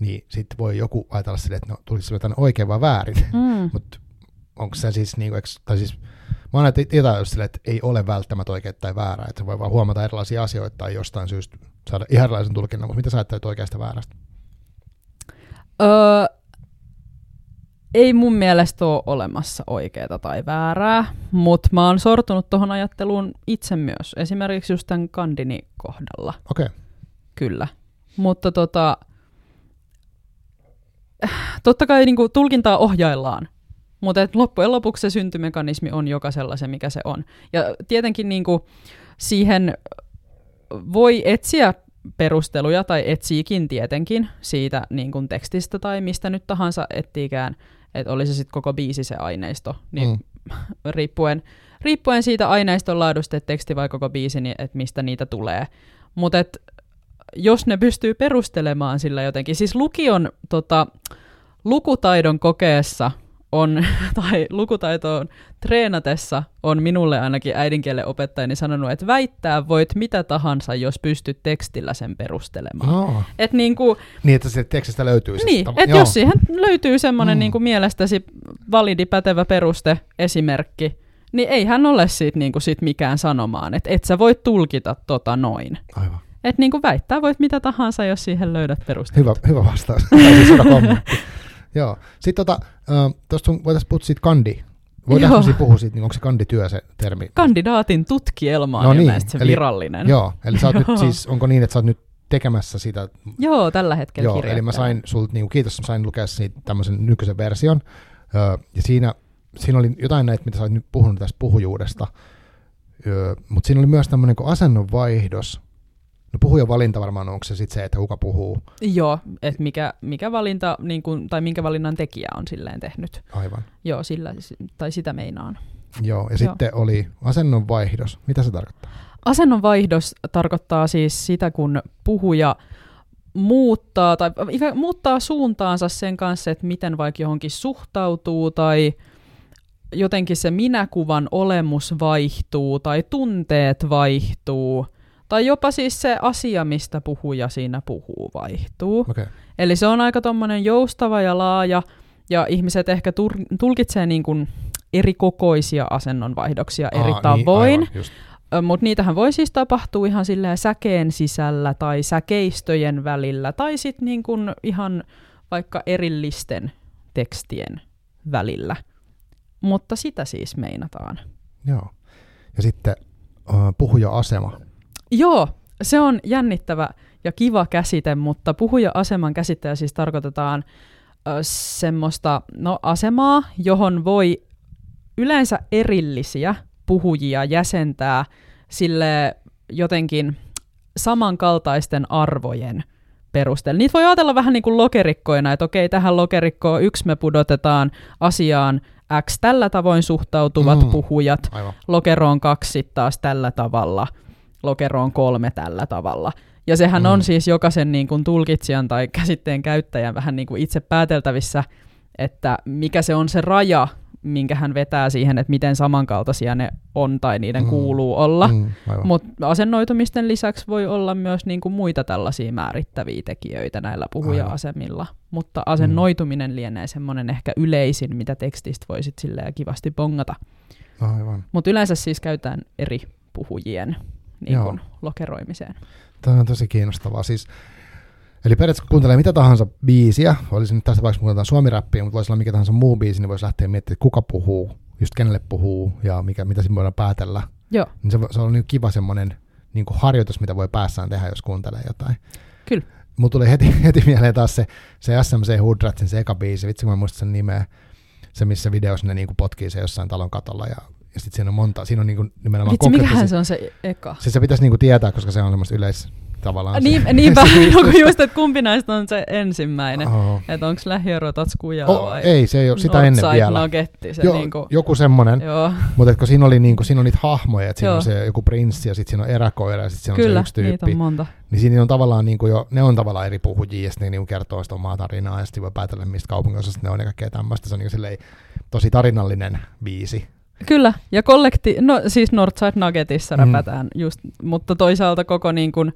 niin sitten voi joku ajatella silleen, että no tulisi jotain oikein vai väärin, mm. mutta onko se siis, niin kuin, tai siis mä näitä jotain silleen, että ei ole välttämättä oikein tai väärää, että voi vaan huomata erilaisia asioita tai jostain syystä saada ihan erilaisen tulkinnan, mutta mitä sä ajattelet oikeasta väärästä? Öö, ei mun mielestä ole olemassa oikeaa tai väärää, mutta mä oon sortunut tuohon ajatteluun itse myös. Esimerkiksi just tämän Kandini kohdalla, Okei, okay. kyllä. Mutta tota, totta kai niinku tulkintaa ohjaillaan, mutta et loppujen lopuksi se syntymekanismi on jokaisella se, mikä se on. Ja tietenkin niinku siihen voi etsiä perusteluja, tai etsiikin tietenkin siitä niin kuin tekstistä tai mistä nyt tahansa etsiikään, että oli se sitten koko biisi se aineisto, niin mm. riippuen, riippuen siitä aineiston laadusta, että teksti vai koko biisi, niin että mistä niitä tulee. Mutta jos ne pystyy perustelemaan sillä jotenkin, siis lukion tota, lukutaidon kokeessa on, tai lukutaitoon treenatessa on minulle ainakin äidinkielen opettajani sanonut, että väittää voit mitä tahansa, jos pystyt tekstillä sen perustelemaan. Oh. Et niinku, Niin, että se tekstistä löytyy se niin, että jos siihen löytyy semmoinen Mm. mm. niinku mielestäsi validi pätevä peruste, esimerkki, niin ei hän ole siitä niinku sit mikään sanomaan, että et sä voit tulkita tota noin. Aivan. Et niinku väittää voit mitä tahansa, jos siihen löydät perusteet. Hyvä, hyvä vastaus. Joo. Sitten tota, tuosta voitaisiin puhua siitä kandi. Voidaanko siitä puhua siitä, niin onko se kandityö se termi? Kandidaatin tutkielma on No niin, se eli- virallinen. Joo, eli sä oot nyt siis, onko niin, että sä oot nyt tekemässä sitä Joo, tällä hetkellä Joo, eli mä sain sulta, niin kiitos, mä sain lukea siitä tämmöisen nykyisen version. Öö, ja siinä, siinä oli jotain näitä, mitä sä oot nyt puhunut tästä puhujuudesta. Öö, Mutta siinä oli myös tämmöinen kuin asennonvaihdos. No puhujan valinta varmaan onko se sitten se, että kuka puhuu. Joo, että mikä, mikä valinta, niin kun, tai minkä valinnan tekijä on silleen tehnyt. Aivan. Joo, sillä, tai sitä meinaan. Joo, ja sitten oli asennonvaihdos. Mitä se tarkoittaa? Asennonvaihdos tarkoittaa siis sitä, kun puhuja muuttaa tai muuttaa suuntaansa sen kanssa, että miten vaikka johonkin suhtautuu tai jotenkin se minäkuvan olemus vaihtuu tai tunteet vaihtuu tai jopa siis se asia, mistä puhuja siinä puhuu, vaihtuu. Okay. Eli se on aika tommonen joustava ja laaja, ja ihmiset ehkä tur- tulkitsee niin kuin eri kokoisia asennonvaihdoksia eri tavoin. Niin. Mutta niitähän voi siis tapahtua ihan silleen säkeen sisällä tai säkeistöjen välillä tai sitten niin ihan vaikka erillisten tekstien välillä. Mutta sitä siis meinataan. Joo. Ja sitten uh, puhuja-asema. Joo, se on jännittävä ja kiva käsite, mutta puhuja-aseman käsitteellä siis tarkoitetaan ö, semmoista no, asemaa, johon voi yleensä erillisiä puhujia jäsentää sille jotenkin samankaltaisten arvojen perusteella. Niitä voi ajatella vähän niin kuin lokerikkoina, että okei, tähän lokerikkoon yksi me pudotetaan asiaan X tällä tavoin suhtautuvat Mm. puhujat, Aivan. lokeroon kaksi taas tällä tavalla, lokeroon kolme tällä tavalla. Ja sehän mm. on Mm. siis jokaisen niin kuin tulkitsijan tai käsitteen käyttäjän vähän niin kuin itse pääteltävissä, että mikä se on se raja, minkä hän vetää siihen, että miten samankaltaisia ne on tai niiden Mm. mm. kuuluu olla. Mm. Mm, aivan. Mutta asennoitumisten lisäksi voi olla myös niin kuin muita tällaisia määrittäviä tekijöitä näillä puhuja-asemilla. Mutta asennoituminen lienee semmoinen ehkä yleisin, mitä tekstistä voisit silleen kivasti bongata. Aivan. Mutta yleensä siis käytetään eri puhujien niin Joo. kun, lokeroimiseen. Tämä on tosi kiinnostavaa. Siis, eli periaatteessa kun kuuntelee mitä tahansa biisiä, olisi nyt tässä tapauksessa kuuntellaan suomi-räppiä, mutta voisi olla mikä tahansa muu biisi, niin voisi lähteä miettimään, että kuka puhuu, just kenelle puhuu ja mikä, mitä siinä voidaan päätellä. Joo, Niin se, se on niin kiva semmoinen niin kuin harjoitus, mitä voi päässään tehdä, jos kuuntelee jotain. Kyllä. Mulla tuli heti, heti mieleen taas se, se SMC Hoodratsin se eka biisi, vitsi kun mä muistan sen nimeä, se missä videossa ne niin kuin potkii se jossain talon katolla ja, ja sitten siinä on monta, siinä on niin kuin nimenomaan vitsi, mikähän se on se eka? Siis se pitäisi niinku tietää, koska se on semmoista yleis tavallaan. Se- niin, niinpä, se joku just, että kumpi näistä on se ensimmäinen. Oh. Että onko lähiörotatskuja Oh, vai ei, se ei ole sitä ennen vielä. Nuggetti, se Jo, niinku, Joku semmonen, joo, mutta kun siinä oli niinku, siinä on niitä hahmoja, että siinä Joo. on se joku prinssi ja sitten siinä on eräkoira ja sitten siinä on kyllä, se yksi niitä tyyppi. on monta. Niin siinä on tavallaan niinku jo, ne on tavallaan eri puhujia ja sitten ne niinku kertoo sitä omaa tarinaa ja sitten voi päätellä mistä kaupunginosasta ne on ja kaikkea tämmöistä. Se on niinku silleen tosi tarinallinen biisi. Kyllä, ja kollekti, no siis Northside Nuggetissa Mm. mm. räpätään just, mutta toisaalta koko niin kuin,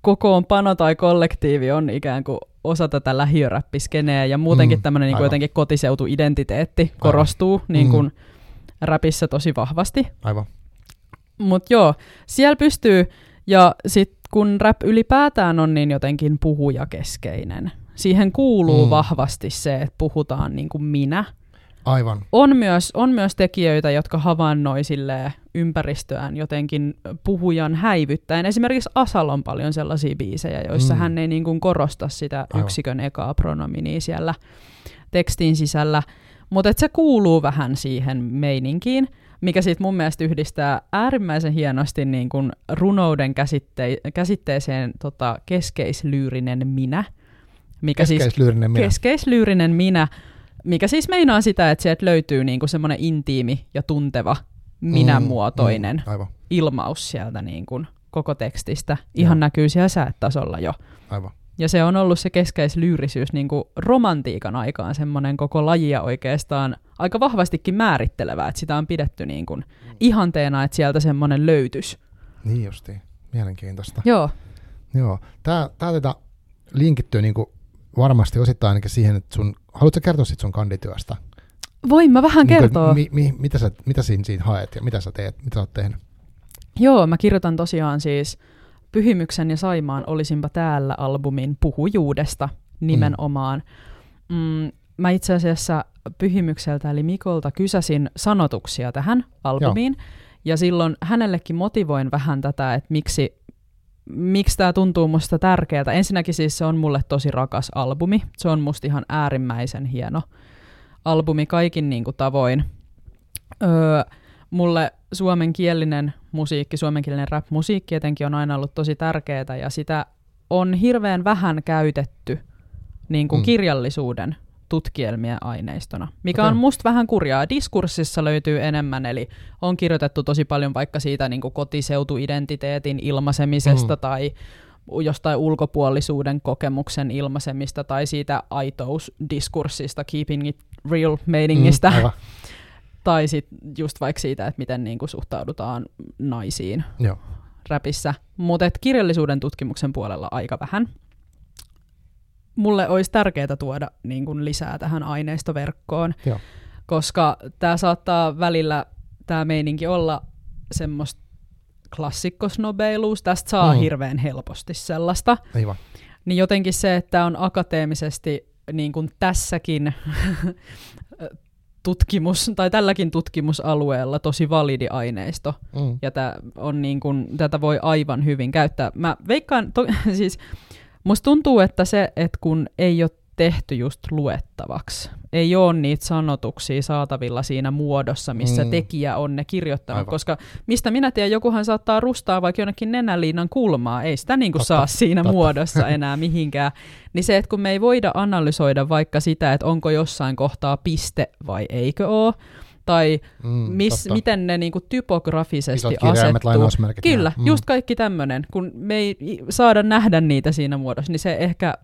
kokoonpano tai kollektiivi on ikään kuin osa tätä lähiöräppiskeneä ja muutenkin Mm, mm, tämmöinen niin aivan. kuin jotenkin kotiseutuidentiteetti korostuu niin kuin räpissä tosi vahvasti. Aivan. Mutta joo, siellä pystyy, ja sitten kun rap ylipäätään on niin jotenkin puhujakeskeinen, siihen kuuluu Mm. mm. vahvasti se, että puhutaan niin kuin minä. Aivan. On myös, on myös tekijöitä, jotka havainnoi ympäristöään jotenkin puhujan häivyttäen. Esimerkiksi Asal on paljon sellaisia biisejä, joissa Mm. hän ei niin kuin korosta sitä Aivan. yksikön ekaa pronominia siellä tekstin sisällä. Mutta se kuuluu vähän siihen meininkiin, mikä sitten mun mielestä yhdistää äärimmäisen hienosti niin kuin runouden käsitte- käsitteeseen tota, keskeislyyrinen minä. Mikä siis Keskeislyyrinen minä. keskeislyyrinen minä, mikä siis meinaa sitä, että sieltä löytyy niinku semmoinen intiimi ja tunteva minämuotoinen Mm, mm, aivan. ilmaus sieltä niinku koko tekstistä. Ihan Joo. näkyy siellä säätasolla jo. aivan. Ja se on ollut se keskeislyrisyys niinku romantiikan aikaan semmoinen koko lajia oikeastaan aika vahvastikin määrittelevää, että sitä on pidetty niinku ihanteena, että sieltä semmoinen löytys. Niin justiin. Mielenkiintoista. Joo, Joo. Tää, tää tätä linkittyy niinku varmasti osittain ainakin siihen, että sun, haluatko kertoa sit sun kandityöstä? Voin mä vähän Niin kertoa. mi, mi, mitä, sä, mitä siinä, siinä haet ja mitä sä teet, mitä sä oot tehnyt? Joo, mä kirjoitan tosiaan siis Pyhimyksen ja Saimaan olisinpa täällä albumin puhujuudesta nimenomaan. Mm, mä itse asiassa Pyhimykseltä eli Mikolta kysäsin sanotuksia tähän albumiin. Joo. Ja silloin hänellekin motivoin vähän tätä, että miksi, miksi tämä tuntuu musta tärkeältä. Ensinnäkin siis se on mulle tosi rakas albumi. Se on musta ihan äärimmäisen hieno albumi kaikin niin kuin tavoin. Öö, mulle suomenkielinen musiikki, suomenkielinen rap-musiikki etenkin on aina ollut tosi tärkeää ja sitä on hirveän vähän käytetty niin kuin mm. kirjallisuuden tutkielmien aineistona, mikä Okei. on musta vähän kurjaa. Diskurssissa löytyy enemmän, eli on kirjoitettu tosi paljon vaikka siitä niin kuin kotiseutuidentiteetin ilmaisemisesta Mm. mm. tai jostain ulkopuolisuuden kokemuksen ilmaisemista tai siitä aitousdiskurssista, keeping it real meiningistä. Mm, aivan. Tai sitten just vaikka siitä, että miten niinku suhtaudutaan naisiin Joo. räpissä. Mutta kirjallisuuden tutkimuksen puolella aika vähän. Mulle olisi tärkeää tuoda niin kun lisää tähän aineistoverkkoon, Joo. koska tämä saattaa välillä, tämä meininki olla semmoista klassikkosnobeiluus, tästä saa mm. hirveän helposti sellaista. Aivan. Niin jotenkin se, että on akateemisesti niin kuin tässäkin tutkimus, tai tälläkin tutkimusalueella tosi validi aineisto, Mm. ja tää on niin kuin, tätä voi aivan hyvin käyttää. Mä veikkaan, to, siis musta tuntuu, että se, että kun ei ole tehty just luettavaksi, ei ole niitä sanotuksia saatavilla siinä muodossa, missä Mm. tekijä on ne kirjoittanut, Aivan. koska mistä minä tiedän, jokuhan saattaa rustaa vaikka jonnekin nenäliinan kulmaa, ei sitä niin kuin Totta, saa siinä totta. muodossa enää mihinkään. Niin se, että kun me ei voida analysoida vaikka sitä, että onko jossain kohtaa piste vai eikö ole, tai Mm, Mis, miten ne niinku typografisesti Isot kirjaimet, asettuu. Kyllä, mm. just kaikki tämmöinen. Kun me ei saada nähdä niitä siinä muodossa, niin se ehkä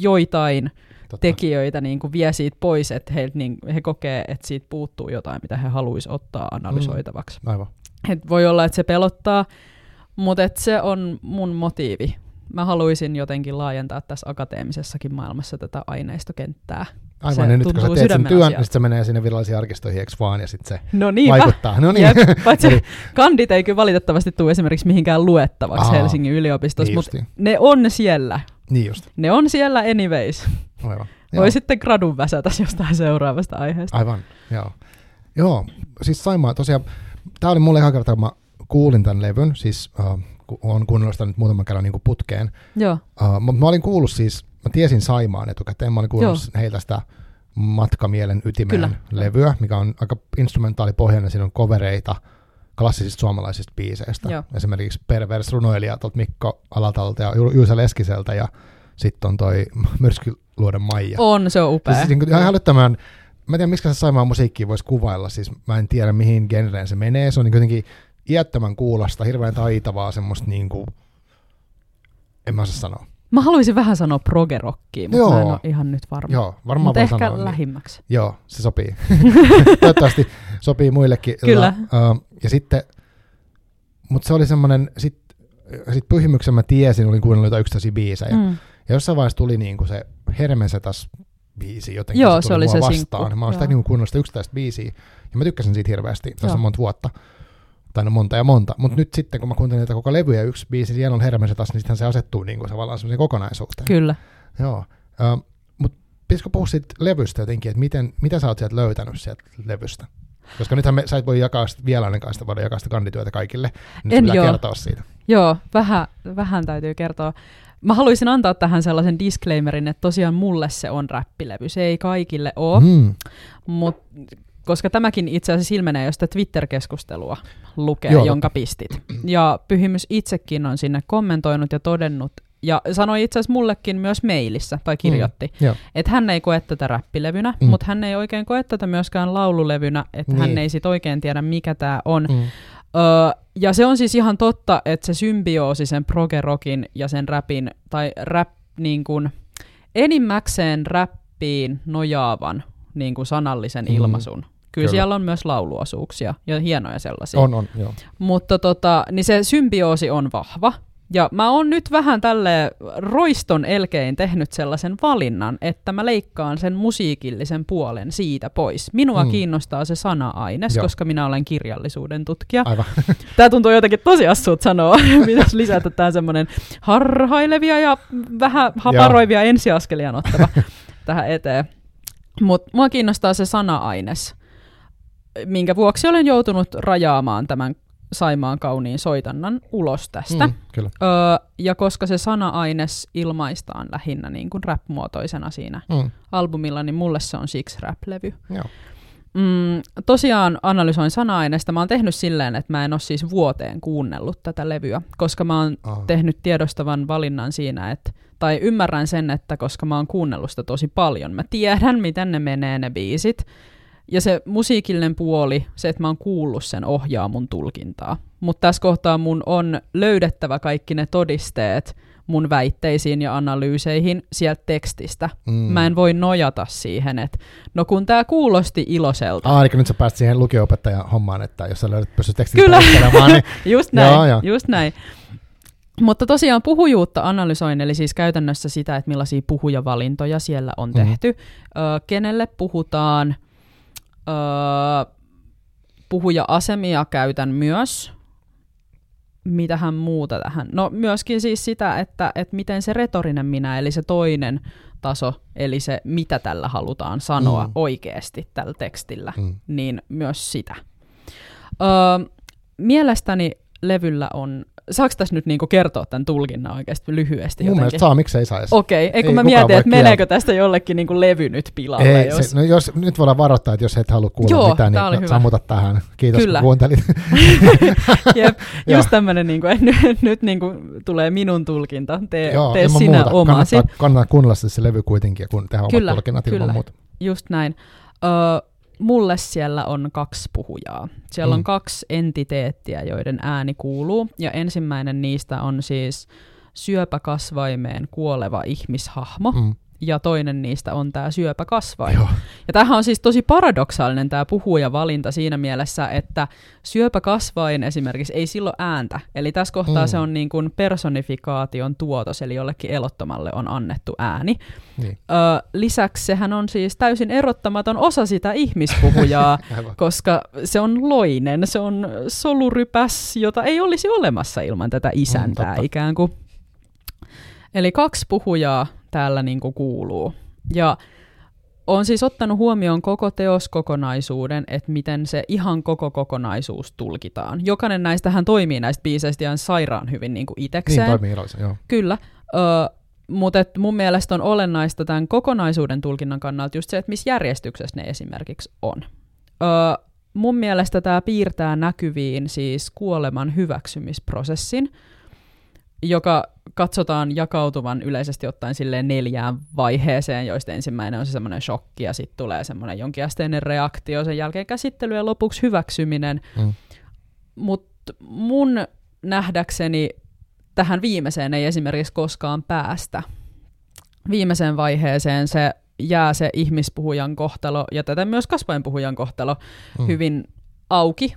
joitain Totta. tekijöitä niin kuin vie siitä pois, että he, niin, he kokee, että siitä puuttuu jotain, mitä he haluaisivat ottaa analysoitavaksi. Mm. Aivan. Et voi olla, että se pelottaa, mutta et se on mun motiivi. Mä haluaisin jotenkin laajentaa tässä akateemisessakin maailmassa tätä aineistokenttää. Aivan, Se ja nyt kun sä teet sen työn, niin sit se menee sinne virallisiin arkistoihin, eikö vaan, ja sitten se No niin, vaikuttaa. No niin, Jep, paitsi kandit ei kyllä valitettavasti tule esimerkiksi mihinkään luettavaksi Aa, Helsingin yliopistossa, niin mutta ne on siellä. Niin just, Ne on siellä anyways. aivan. Voi sitten gradun väsätä jostain seuraavasta aiheesta. Aivan, joo. Joo, siis Saimaa tosiaan, tämä oli mulle ihan kerta, kun mä kuulin tämän levyn, siis uh, olen kuunnellut sitä nyt muutaman kerran niin kuin putkeen, Joo, uh, mutta mä olin kuullut siis, mä tiesin Saimaan etukäteen, mä olin kuunnellut heiltä sitä Matkamielen ytimeen Kyllä. levyä, mikä on aika instrumentaalipohjainen, siinä on kovereita klassisista suomalaisista biiseistä. Joo. Esimerkiksi Pervers runoilija tuolta Mikko Alatalta ja Ju- Juisa Leskiseltä ja sitten on toi Myrskyluodon Maija. on, se on upea. Siis niin kuin ihan älyttömän, mä en tiedä, miksi se Saimaan musiikkia voisi kuvailla, siis mä en tiedä mihin genreen se menee, se on niin jotenkin iättömän kuulosta, hirveän taitavaa, semmoista niin kuin, en mä osaa sanoa. Mä haluaisin vähän sanoa progerokkiin, mutta Joo. mä en ole ihan nyt varma. Joo, varmaan mutta voi ehkä sanoa. Niin. lähimmäksi. Joo, se sopii. Toivottavasti sopii muillekin. Kyllä. Uh, ja sitten, mutta se oli semmoinen, sit, sit pyhimyksen mä tiesin, olin kuunnellut jotain yksittäisiä biisejä. Mm. Ja jossain vaiheessa tuli niinku se Hermesetas biisi jotenkin. Joo, se, se tuli oli mua se vastaan. sinkku. Mä oon sitä niinku kuunnellut sitä yksittäistä biisiä. Ja mä tykkäsin siitä hirveästi. Tässä on monta vuotta. Tai no monta ja monta. Mutta nyt sitten, kun mä kuuntelin niitä koko levyä ja yksi biisi, siellä on Hermesetas, niin sittenhän se asettuu niinku tavallaan semmoiseen kokonaisuuteen. Kyllä. Joo. Uh, Mutta pitäisikö puhua siitä levystä jotenkin, että miten, mitä sä oot sieltä löytänyt sieltä levystä? Koska nythän me, sä et voi jakaa sitä vieraiden kanssa, voida jakaa sitä kandityötä kaikille. Nyt En pitää joo. kertoa siitä. Joo, vähän, vähän täytyy kertoa. Mä haluaisin antaa tähän sellaisen disclaimerin, että tosiaan mulle se on räppilevy. Se ei kaikille ole, mm. Mm. Koska tämäkin itse asiassa ilmenee, jos sitä Twitter-keskustelua lukee, Joo, jonka pistit. Ja Pyhimys itsekin on sinne kommentoinut ja todennut, ja sanoi itse asiassa mullekin myös mailissa, tai kirjoitti, Mm. Että hän ei koe tätä räppilevynä, Mm. mutta hän ei oikein koe tätä myöskään laululevynä, että Niin. hän ei sit oikein tiedä, mikä tämä on. Mm. Öö, ja se on siis ihan totta, että se symbioosi sen progerokin ja sen rapin, tai rap niin kuin, enimmäkseen rappiin nojaavan niin kuin sanallisen Mm. ilmaisun. Kyllä, Kyllä. Siellä on myös lauluosuuksia ja hienoja sellaisia. On, on, joo. Mutta tota, niin se symbioosi on vahva. Ja mä oon nyt vähän tälle roiston elkein tehnyt sellaisen valinnan, että mä leikkaan sen musiikillisen puolen siitä pois. Minua mm. kiinnostaa se sana-aines, Joo. koska minä olen kirjallisuuden tutkija. Aivan. Tämä tuntuu jotenkin tosi assuut sanoa. Pitäisi lisätä tämä semmoinen harhailevia ja vähän haparoivia ensiaskelia ottava tähän eteen. Mutta mua kiinnostaa se sana-aines, minkä vuoksi olen joutunut rajaamaan tämän Saimaan kauniin soitannan ulos tästä. Mm, kyllä. Öö, ja koska se sana-aines ilmaistaan lähinnä niin kuin rap-muotoisena siinä mm. albumilla, niin mulle se on siksi rap-levy. Joo. Mm, tosiaan analysoin sana-aineesta. Mä oon tehnyt silleen, että mä en ole siis vuoteen kuunnellut tätä levyä, koska mä oon Aha. tehnyt tiedostavan valinnan siinä, että, tai ymmärrän sen, että koska mä oon kuunnellut sitä tosi paljon, mä tiedän, miten ne menee ne biisit, ja se musiikillinen puoli, se, että mä oon kuullut sen, ohjaa mun tulkintaa. Mutta tässä kohtaa mun on löydettävä kaikki ne todisteet mun väitteisiin ja analyyseihin sieltä tekstistä. Mm. Mä en voi nojata siihen, että no kun tämä kuulosti iloiselta. Ah, eli nyt sä pääsit siihen lukio-opettajan hommaan, että jos sä löydät pysty tekstin Kyllä, niin... just näin, joo, joo. just näin. Mutta tosiaan puhujuutta analysoin, eli siis käytännössä sitä, että millaisia puhujavalintoja siellä on mm. tehty, ö, kenelle puhutaan, Öö, puhuja-asemia käytän myös. Mitähän muuta tähän? No myöskin siis sitä, että, että miten se retorinen minä, eli se toinen taso, eli se mitä tällä halutaan sanoa mm. oikeasti tällä tekstillä, mm. niin myös sitä. Öö, mielestäni levyllä on Saako tässä nyt niinku kertoa tämän tulkinnan oikeasti lyhyesti? Mun jotenkin? mielestä saa, miksei saisi. Okei, okay. ei kun mä mietin, että meneekö tästä jollekin niinku levy nyt pilalle. Ei, jos... Se, no jos, nyt voidaan varoittaa, että jos et halua kuulla Joo, mitään, niin no, sammuta tähän. Kiitos Kyllä. kun kuuntelit. Jep, just tämmöinen, niinku, että nyt, nyt niinku tulee minun tulkinta, tee, Joo, tee sinä muuta. omasi. Kannattaa, kannattaa kuunnella se levy kuitenkin, kun tehdään omat tulkinnat ilman muuta. just näin. Mulle siellä on kaksi puhujaa. Siellä mm. on kaksi entiteettiä, joiden ääni kuuluu, ja ensimmäinen niistä on siis syöpäkasvaimeen kuoleva ihmishahmo, mm ja toinen niistä on tämä syöpäkasvain. Joo. Ja tämähän on siis tosi paradoksaalinen tämä puhujavalinta siinä mielessä, että syöpäkasvain esimerkiksi ei silloin ääntä. Eli tässä kohtaa mm. se on niin kuin personifikaation tuotos, eli jollekin elottomalle on annettu ääni. Niin. Ö, lisäksi sehän on siis täysin erottamaton osa sitä ihmispuhujaa, koska se on loinen, se on solurypäs, jota ei olisi olemassa ilman tätä isäntää mm, ikään kuin. Eli kaksi puhujaa täällä niin kuin kuuluu. Ja on siis ottanut huomioon koko teoskokonaisuuden, että miten se ihan koko kokonaisuus tulkitaan. Jokainen näistähän toimii näistä biiseistä ihan sairaan hyvin niin kuin itekseen. Niin toimii iloisen, joo. Kyllä, ö, mutta et mun mielestä on olennaista tämän kokonaisuuden tulkinnan kannalta just se, että missä järjestyksessä ne esimerkiksi on. Ö, mun mielestä tämä piirtää näkyviin siis kuoleman hyväksymisprosessin, joka katsotaan jakautuvan yleisesti ottaen silleen neljään vaiheeseen, joista ensimmäinen on se semmoinen shokki ja sitten tulee semmoinen jonkinasteinen reaktio, sen jälkeen käsittely ja lopuksi hyväksyminen. Mm. Mutta mun nähdäkseni tähän viimeiseen ei esimerkiksi koskaan päästä. Viimeiseen vaiheeseen se jää se ihmispuhujan kohtalo ja tätä myös kasvainpuhujan kohtalo mm. hyvin auki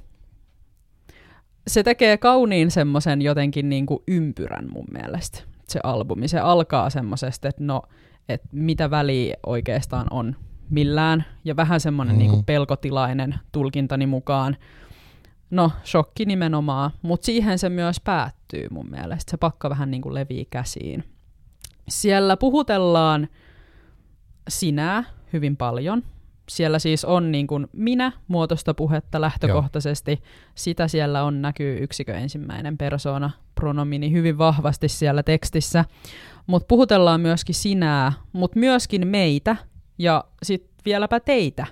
se tekee kauniin semmoisen jotenkin niin kuin ympyrän mun mielestä, se albumi. Se alkaa semmoisesta, että no, että mitä väliä oikeastaan on millään, ja vähän semmoinen mm. niin kuin pelkotilainen tulkintani mukaan. No, shokki nimenomaan, mutta siihen se myös päättyy mun mielestä. Se pakka vähän niin kuin levii käsiin. Siellä puhutellaan sinää hyvin paljon, siellä siis on niin kuin minä muotoista puhetta lähtökohtaisesti. Joo. Sitä siellä on, näkyy yksikö ensimmäinen persona pronomini hyvin vahvasti siellä tekstissä. Mutta puhutellaan myöskin sinää, mutta myöskin meitä ja sitten vieläpä teitä.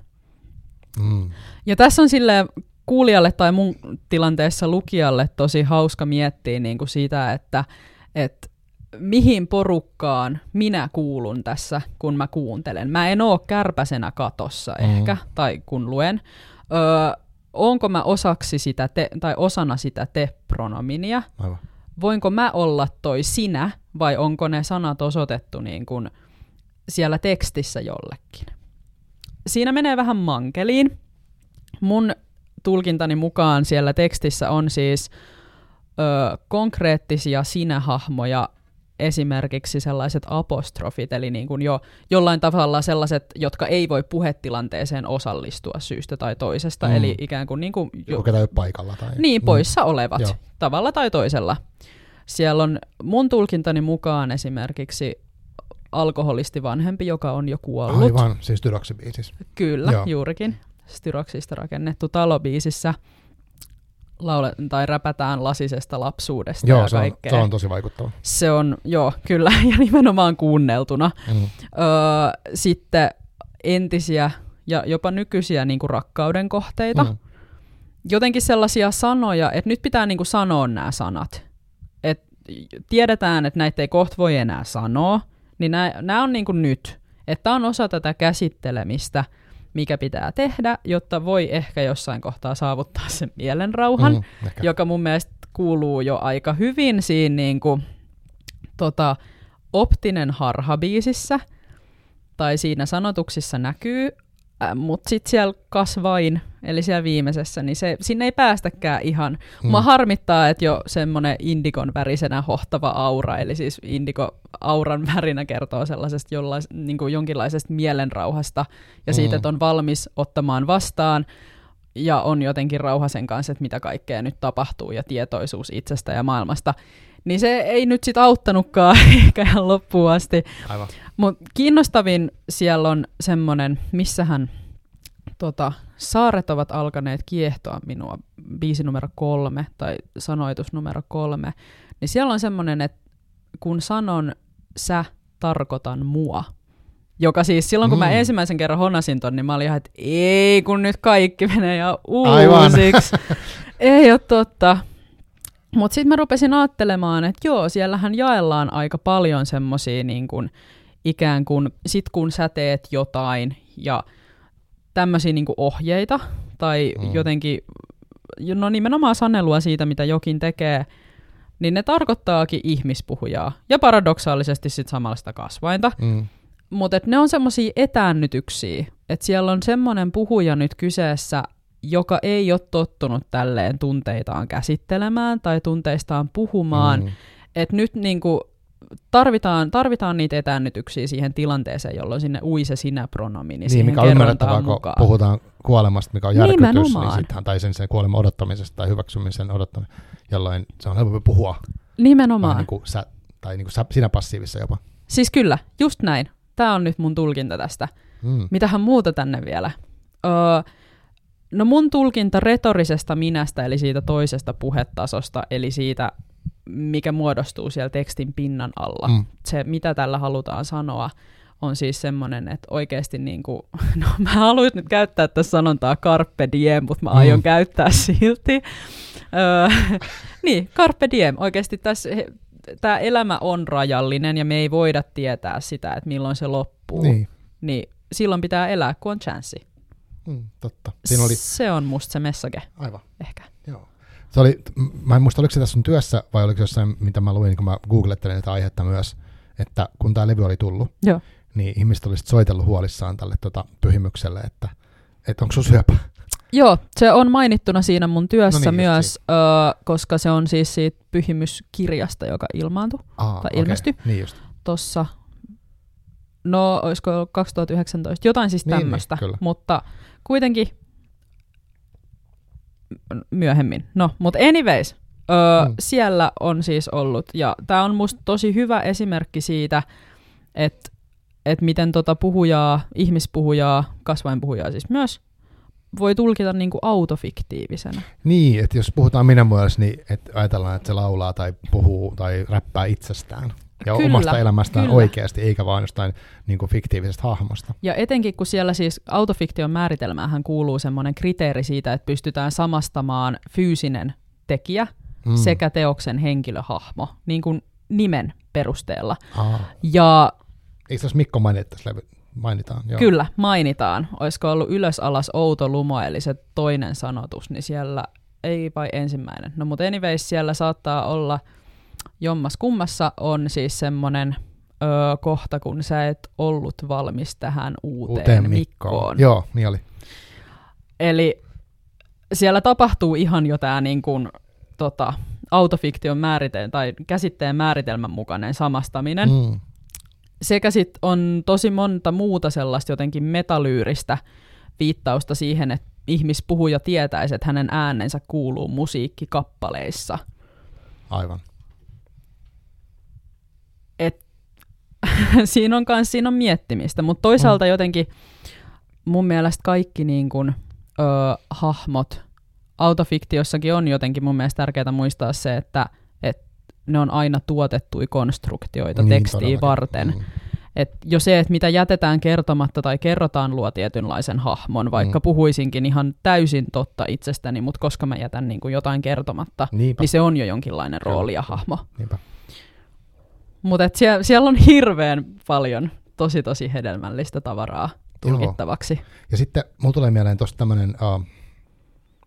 Mm. Ja tässä on sille kuulijalle tai mun tilanteessa lukijalle tosi hauska miettiä niin kuin sitä, että, että mihin porukkaan minä kuulun tässä, kun mä kuuntelen. Mä en oo kärpäsenä katossa mm. ehkä, tai kun luen. Öö, onko mä osaksi sitä te, tai osana sitä te-pronominia? Aivan. Voinko mä olla toi sinä, vai onko ne sanat osoitettu niin kuin siellä tekstissä jollekin? Siinä menee vähän mankeliin. Mun tulkintani mukaan siellä tekstissä on siis ö, konkreettisia sinähahmoja, esimerkiksi sellaiset apostrofit, eli niin kuin jo jollain tavalla sellaiset, jotka ei voi puhetilanteeseen osallistua syystä tai toisesta, Mm. eli ikään kuin, niin kuin Joku ketä ei paikalla. Tai... niin, poissa olevat, Joo. tavalla tai toisella. Siellä on mun tulkintani mukaan esimerkiksi alkoholisti vanhempi, joka on jo kuollut. Aivan, siis Tyroksibiisissä. Kyllä, Joo. juurikin. Styroksista rakennettu talobiisissä laule- tai räpätään lasisesta lapsuudesta Joo, ja se on, kaikkea. se on tosi vaikuttava. Se on, joo, kyllä, ja nimenomaan kuunneltuna. Mm. Öö, sitten entisiä ja jopa nykyisiä niin kuin rakkauden kohteita. Mm. Jotenkin sellaisia sanoja, että nyt pitää niin kuin sanoa nämä sanat. Et tiedetään, että näitä ei kohta voi enää sanoa, niin nämä on niin kuin nyt. Että on osa tätä käsittelemistä, mikä pitää tehdä, jotta voi ehkä jossain kohtaa saavuttaa sen mielenrauhan Mm, ehkä. joka mun mielestä kuuluu jo aika hyvin siinä niin kuin, tota, optinen harha-biisissä, tai siinä sanotuksissa näkyy, äh, mutta sitten siellä kasvain, eli siellä viimeisessä, niin se, sinne ei päästäkään ihan. Mm. Mua harmittaa, että jo semmoinen indikon värisenä hohtava aura, eli siis indiko-auran värinä kertoo sellaisesta jollais, niin kuin jonkinlaisesta mielenrauhasta, ja siitä, Mm. että on valmis ottamaan vastaan, ja on jotenkin rauha sen kanssa, että mitä kaikkea nyt tapahtuu ja tietoisuus itsestä ja maailmasta, niin se ei nyt sit auttanutkaan ehkä ihan loppuun asti. Mutta kiinnostavin siellä on semmoinen, missähän tota, saaret ovat alkaneet kiehtoa minua, biisi numero kolme tai sanoitus numero kolme, niin siellä on semmoinen, että kun sanon sä, tarkoitan mua. Joka siis silloin, kun mm. mä Mm. ensimmäisen kerran honasin ton, niin mä olin ihan, että ei, kun nyt kaikki menee Aivan. uusiksi. ei ole totta. Mutta sitten mä rupesin ajattelemaan, että joo, siellähän jaellaan aika paljon semmosia niin kuin, ikään kuin, sit kun sä teet jotain ja tämmöisiä niin ohjeita tai Mm. jotenkin, no nimenomaan sanelua siitä, mitä jokin tekee, niin ne tarkoittaakin ihmispuhujaa ja paradoksaalisesti sitten samalla sitä kasvainta. Mm. Mutta ne on semmoisia etäännytyksiä, että siellä on semmoinen puhuja nyt kyseessä, joka ei ole tottunut tälleen tunteitaan käsittelemään tai tunteistaan puhumaan. Mm. Että nyt niinku tarvitaan, tarvitaan niitä etäännytyksiä siihen tilanteeseen, jolloin sinne ui se sinä-pronomi, niin, Niin, mikä on ymmärrettävää, kun mukaan. puhutaan kuolemasta, mikä on järkytys, niin Nimenomaan. sittenhän, tai sen, sen kuoleman odottamisesta tai hyväksymisen odottamista, jolloin se on helpompi puhua. Nimenomaan. niin kuin sä, tai niin kuin sä, sinä passiivissa jopa. Siis kyllä, just näin. Tämä on nyt mun tulkinta tästä. Mm. Mitähän muuta tänne vielä? Öö, no mun tulkinta retorisesta minästä, eli siitä toisesta puhetasosta, eli siitä, mikä muodostuu siellä tekstin pinnan alla. Mm. Se, mitä tällä halutaan sanoa, on siis semmoinen, että oikeasti niin kuin, no mä haluaisin nyt käyttää tässä sanontaa carpe diem, mutta mä Mm. aion käyttää silti. Öö, niin, carpe diem. Oikeasti tässä tämä elämä on rajallinen ja me ei voida tietää sitä, että milloin se loppuu Niin. niin silloin pitää elää, kun on chanssi. Mm, totta. Siinä oli, Se on musta se message, aivan, ehkä. Se oli, mä en muista, oliko se tässä sun työssä vai oliko se jossain, mitä mä luin, kun mä googlettelin tätä aihetta myös, että kun tämä levy oli tullut, Joo. niin ihmiset olisivat soitellut huolissaan tälle tota, pyhimykselle, että, että onko sun syöpä? Joo, se on mainittuna siinä mun työssä No niin, myös, ö, koska se on siis siitä pyhimyskirjasta, joka ilmaantui Aa, Tai ilmestyi. Niin just. tuossa, no olisiko ollut 2019, jotain siis Niin, niin, tämmöistä, kyllä. mutta kuitenkin myöhemmin. No, mutta anyways, öö, Mm. siellä on siis ollut, ja tämä on musta tosi hyvä esimerkki siitä, että et miten tota puhujaa, ihmispuhujaa, kasvainpuhujaa siis myös, voi tulkita niinku autofiktiivisena. Niin, että jos puhutaan minä muodossa, niin että ajatellaan, että se laulaa tai puhuu tai räppää itsestään. Ja Kyllä, omasta elämästään kyllä. oikeasti, eikä vaan jostain niin kuin fiktiivisestä hahmosta. Ja etenkin kun siellä siis autofiktion määritelmäähän kuuluu semmoinen kriteeri siitä, että pystytään samastamaan fyysinen tekijä Mm. sekä teoksen henkilöhahmo, niin kuin nimen perusteella. Aa. Ja Eikö tässä Mikko mainita tässä levy? Mainitaan, joo. kyllä, mainitaan. Olisiko ollut ylös alas outo lumo, eli se toinen sanotus, niin siellä, ei vai ensimmäinen. No mutta anyways, siellä saattaa olla jommas kummassa on siis semmoinen öö, kohta, kun sä et ollut valmis tähän uuteen, Uuteen Mikkoon. Mikkoon. Joo, niin oli. Eli siellä tapahtuu ihan jo tämä niin kuin, tota, autofiktion määritelmä tai käsitteen määritelmän mukainen samastaminen. Mm. Sekä sitten on tosi monta muuta sellaista jotenkin metalyyristä viittausta siihen, että ihmispuhuja tietäisi, että hänen äänensä kuuluu musiikkikappaleissa. Aivan. Et, siinä on kans, siinä on miettimistä, mutta toisaalta mm. jotenkin mun mielestä kaikki niin kun, ö, hahmot autofiktiossakin on jotenkin mun mielestä tärkeää muistaa se, että, että ne on aina tuotettuja konstruktioita niin, tekstiin todellakin. varten. Mm. Et jo se, että mitä jätetään kertomatta tai kerrotaan, luo tietynlaisen hahmon, vaikka mm. puhuisinkin ihan täysin totta itsestäni, mutta koska mä jätän niin kuin jotain kertomatta, Niinpä. niin se on jo jonkinlainen rooli ja hahmo. Mutta sie- siellä on hirveän paljon tosi tosi hedelmällistä tavaraa tulkittavaksi. Joo. Ja sitten mulla tulee mieleen tuosta tämmöinen, uh,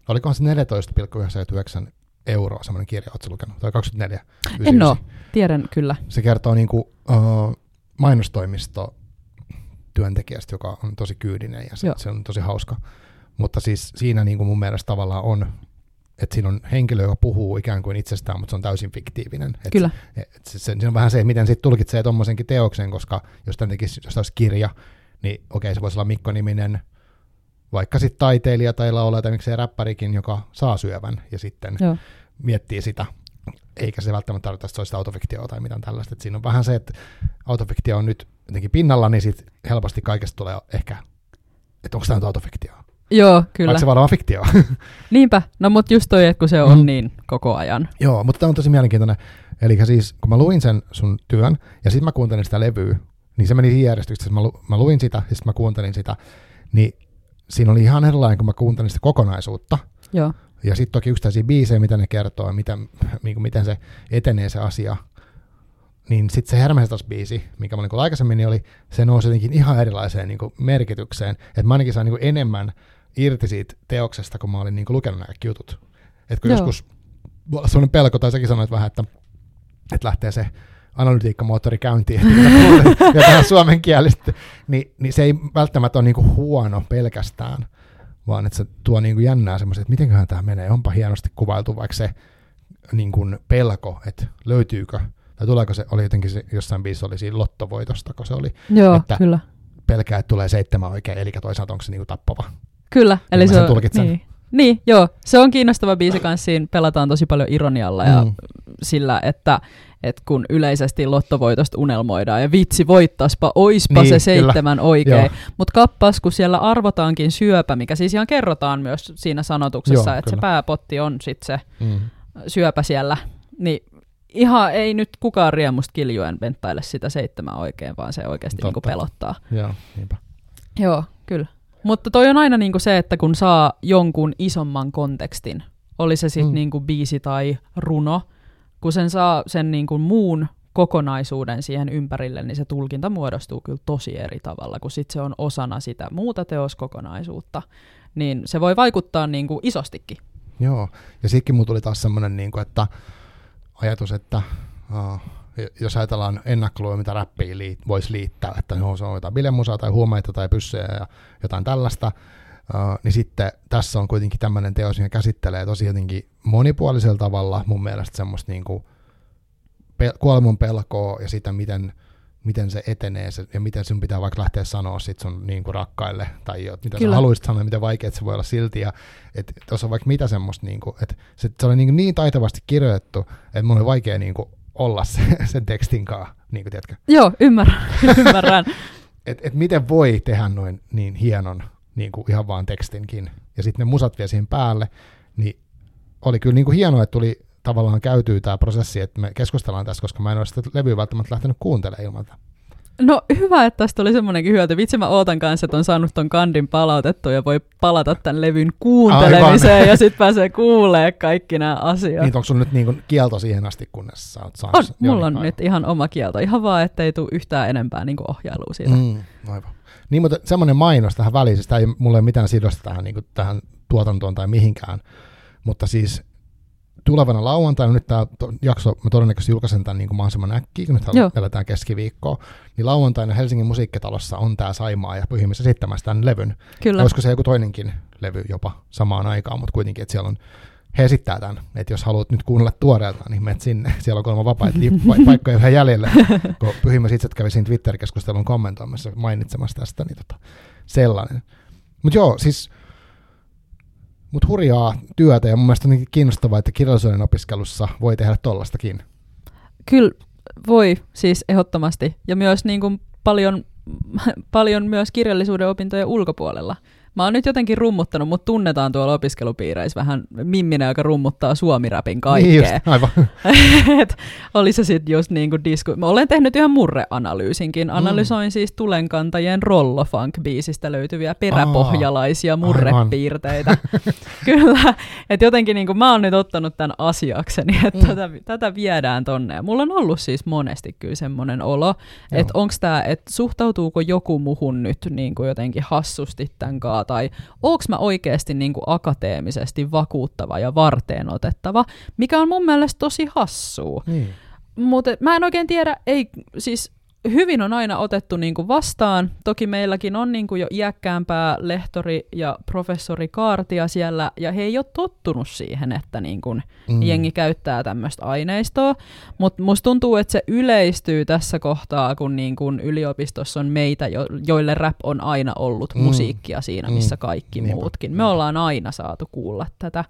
olikohan se 14,99 euroa semmoinen kirja, oletko lukenut? Tai 24? En ole, tiedän kyllä. Se kertoo niinku, uh, mainostoimisto työntekijästä, joka on tosi kyydinen ja se, se on tosi hauska. Mutta siis siinä niin kuin mun mielestä tavallaan on, että siinä on henkilö, joka puhuu ikään kuin itsestään, mutta se on täysin fiktiivinen. Et, Kyllä. Et se, se, se, on vähän se, miten sitten tulkitsee tuommoisenkin teoksen, koska jos tekisi, jos olisi kirja, niin okei, se voisi olla Mikko-niminen, vaikka sitten taiteilija tai laulaja tai miksei räppärikin, joka saa syövän ja sitten Joo. miettii sitä eikä se välttämättä tarkoita, että se olisi autofiktioa tai mitään tällaista. Et siinä on vähän se, että autofiktio on nyt jotenkin pinnalla, niin sit helposti kaikesta tulee ehkä, että onko tämä nyt autofiktioa. Joo, kyllä. Vaikka se vaan fiktio. Niinpä, no mutta just toi, että kun se on mm. niin koko ajan. Joo, mutta tämä on tosi mielenkiintoinen. Eli siis kun mä luin sen sun työn, ja sitten mä kuuntelin sitä levyä, niin se meni siinä järjestyksessä, mä, lu, mä luin sitä, ja sitten mä kuuntelin sitä, niin siinä oli ihan erilainen, kun mä kuuntelin sitä kokonaisuutta. Joo. Ja sitten toki yksittäisiä biisejä, mitä ne kertoo, mitä, niin kuin miten se etenee se asia. Niin sitten se Hermestas-biisi, mikä mä olin aikaisemmin, niin oli, se nousi jotenkin ihan erilaiseen niin kuin merkitykseen. Että mä ainakin sain niin kuin enemmän irti siitä teoksesta, kun mä olin niin kuin lukenut nämä jutut. Että kun Joo. joskus sellainen pelko, tai säkin sanoit vähän, että, että lähtee se analytiikkamoottori käyntiin, jotain suomenkielistä, niin, niin se ei välttämättä ole niin kuin huono pelkästään, vaan että se tuo niin kuin jännää semmoista, että mitenköhän tämä menee. Onpa hienosti kuvailtu vaikka se niin kuin pelko, että löytyykö, tai tuleeko se, oli jotenkin se, jossain biisissä oli siinä lottovoitosta, kun se oli, Joo, että kyllä. pelkää, että tulee seitsemän oikein, eli toisaalta onko se niin kuin tappava. Kyllä, eli niin se on, niin. Niin, joo. Se on kiinnostava biisi kanssa. Siinä pelataan tosi paljon ironialla ja mm. sillä, että et kun yleisesti lottovoitosta unelmoidaan ja vitsi voittaspa, oispa niin, se seitsemän kyllä. oikein. Mutta kappas, kun siellä arvotaankin syöpä, mikä siis ihan kerrotaan myös siinä sanotuksessa, että se pääpotti on sitten se mm. syöpä siellä, niin ihan ei nyt kukaan riemusta kiljuen venttaile sitä seitsemän oikein, vaan se oikeasti niinku pelottaa. Joo, niinpä. Joo, kyllä. Mutta toi on aina niinku se, että kun saa jonkun isomman kontekstin, oli se sitten mm. niinku biisi tai runo, kun sen saa sen niinku muun kokonaisuuden siihen ympärille, niin se tulkinta muodostuu kyllä tosi eri tavalla, kun sit se on osana sitä muuta teoskokonaisuutta. Niin se voi vaikuttaa niinku isostikin. Joo, ja sittenkin mulla tuli taas semmoinen, niinku, että ajatus, että uh, jos ajatellaan ennakkoluja, mitä räppiin liit, voisi liittää, että no, se on jotain bilemusaa tai huumeita tai pyssyjä ja jotain tällaista, uh, niin sitten tässä on kuitenkin tämmöinen teos, joka käsittelee tosi jotenkin monipuolisella tavalla mun mielestä semmoista niin kuin pel- kuoleman pelkoa ja sitä, miten, miten se etenee se, ja miten sun pitää vaikka lähteä sanoa sit sun niin kuin rakkaille tai jo, mitä Kyllä. sä haluaisit sanoa, miten vaikeaa se voi olla silti. Ja että tuossa on vaikka mitä semmoista, niin kuin, että se, se oli niin, niin taitavasti kirjoitettu, että mun oli vaikea niin kuin olla se, sen tekstin kanssa, niin kuin tiedätkö? Joo, ymmärrän. ymmärrän. et, et miten voi tehdä noin niin hienon niin kuin ihan vaan tekstinkin. Ja sitten ne musat vielä siihen päälle, niin oli kyllä niin kuin hienoa, että tuli tavallaan käytyy tämä prosessi, että me keskustellaan tässä, koska mä en ole sitä levyä välttämättä lähtenyt kuuntelemaan ilman No hyvä, että tästä oli semmoinenkin hyöty. Vitsi mä ootan kanssa, että on saanut ton kandin palautettua ja voi palata tämän levyn kuuntelemiseen Aivan. ja sitten pääsee kuulee kaikki nämä asiat. Niin onko sun nyt niin kielto siihen asti, kunnes sä oot saanut? On, mulla on nyt ihan oma kielto. Ihan vaan, ettei tule yhtään enempää niin ohjailua siitä. Mm, aivan. Niin, mutta semmoinen mainos tähän väliin, siis ei mulla ei mitään sidosta tähän, niin tähän tuotantoon tai mihinkään, mutta siis tulevana lauantaina, nyt tämä jakso, mä todennäköisesti julkaisen tämän niin kuin mahdollisimman äkkiä, kun nyt eletään keskiviikkoa, niin lauantaina Helsingin musiikkitalossa on tämä Saimaa ja Pyhimys esittämässä tämän levyn. Kyllä. Olisiko se joku toinenkin levy jopa samaan aikaan, mutta kuitenkin, että siellä on he esittää tämän, että jos haluat nyt kuunnella tuoreelta, niin menet sinne. Siellä on kolme vapaita li- paikkoja yhden jäljellä. Kun Pyhimys itse kävi siinä Twitter-keskustelun kommentoimassa mainitsemassa tästä, niin tota, sellainen. Mutta joo, siis mut hurjaa työtä ja mun mielestä on kiinnostavaa, että kirjallisuuden opiskelussa voi tehdä tollastakin. Kyllä voi siis ehdottomasti ja myös niin kuin paljon, paljon myös kirjallisuuden opintojen ulkopuolella. Mä oon nyt jotenkin rummuttanut, mutta tunnetaan tuolla opiskelupiireissä vähän mimminen, joka rummuttaa suomiräpin kaikkea. Niin just, aivan. Et oli se sitten just niinku disku... Mä olen tehnyt ihan murreanalyysinkin. Analysoin mm. siis Tulenkantajien Rollofunk-biisistä löytyviä peräpohjalaisia Aa, murrepiirteitä. Kyllä, että jotenkin niinku mä oon nyt ottanut tämän asiakseni, että mm. tätä, tätä viedään tonne. Ja mulla on ollut siis monesti kyllä semmoinen olo, että onko tämä, että suhtautuuko joku muhun nyt niinku jotenkin hassusti tämän kanssa tai onko mä oikeasti niin kuin akateemisesti vakuuttava ja varteen otettava, mikä on mun mielestä tosi hassua. Niin. Mutta mä en oikein tiedä, ei, siis hyvin on aina otettu niin kuin vastaan. Toki meilläkin on niin kuin jo iäkkäämpää lehtori ja professori Kaartia siellä, ja he ei ole tottunut siihen, että niin kuin mm. jengi käyttää tämmöistä aineistoa. Mutta musta tuntuu, että se yleistyy tässä kohtaa, kun niin kuin yliopistossa on meitä, jo, joille rap on aina ollut mm. musiikkia siinä, missä mm. kaikki mm. muutkin. Me ollaan aina saatu kuulla tätä.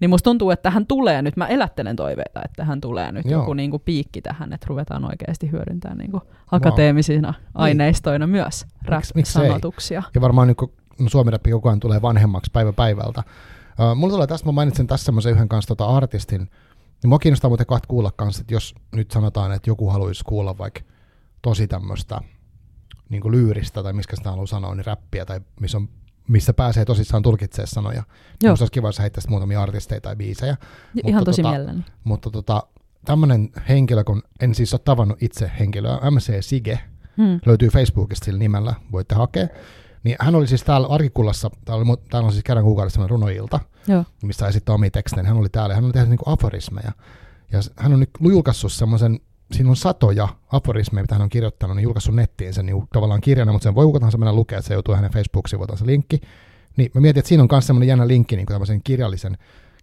Niin musta tuntuu, että tähän tulee nyt, mä elättelen toiveita, että tähän tulee nyt Joo. joku niin kuin piikki tähän, että ruvetaan oikeasti hyödyntämään niin kuin akateemisina wow. aineistoina niin. myös rap-sanotuksia. Ja varmaan niin suomi koko ajan tulee vanhemmaksi päivä päivältä. Uh, mulla tulee tästä, mä mainitsen tässä semmoisen yhden kanssa tota artistin, niin mua kiinnostaa muuten kahta kuulla kanssa, että jos nyt sanotaan, että joku haluaisi kuulla vaikka tosi tämmöistä niin kuin lyyristä tai miskä sitä haluaa sanoa, niin räppiä tai missä, on, missä pääsee tosissaan tulkitsemaan sanoja. Joo. Musta olisi kiva, jos heittäisi muutamia artisteja tai biisejä. Ihan mutta tosi tota, mielelläni. Mutta tota, tämmöinen henkilö, kun en siis ole tavannut itse henkilöä, MC Sige, hmm. löytyy Facebookista sillä nimellä, voitte hakea. Niin hän oli siis täällä Arkikullassa, täällä, oli, täällä on siis kerran kuukaudessa runoilta, Joo. missä esittää omia tekstejä. Hän oli täällä ja hän oli tehnyt niinku aforismeja. Ja hän on nyt julkaissut semmoisen, siinä on satoja aforismeja, mitä hän on kirjoittanut, niin julkaissut nettiin sen niin tavallaan kirjana, mutta sen voi kuka tahansa mennä lukea, että se joutuu hänen Facebook-sivuiltaan se linkki. Niin mä mietin, että siinä on myös semmoinen jännä linkki niin kuin tämmöisen kirjallisen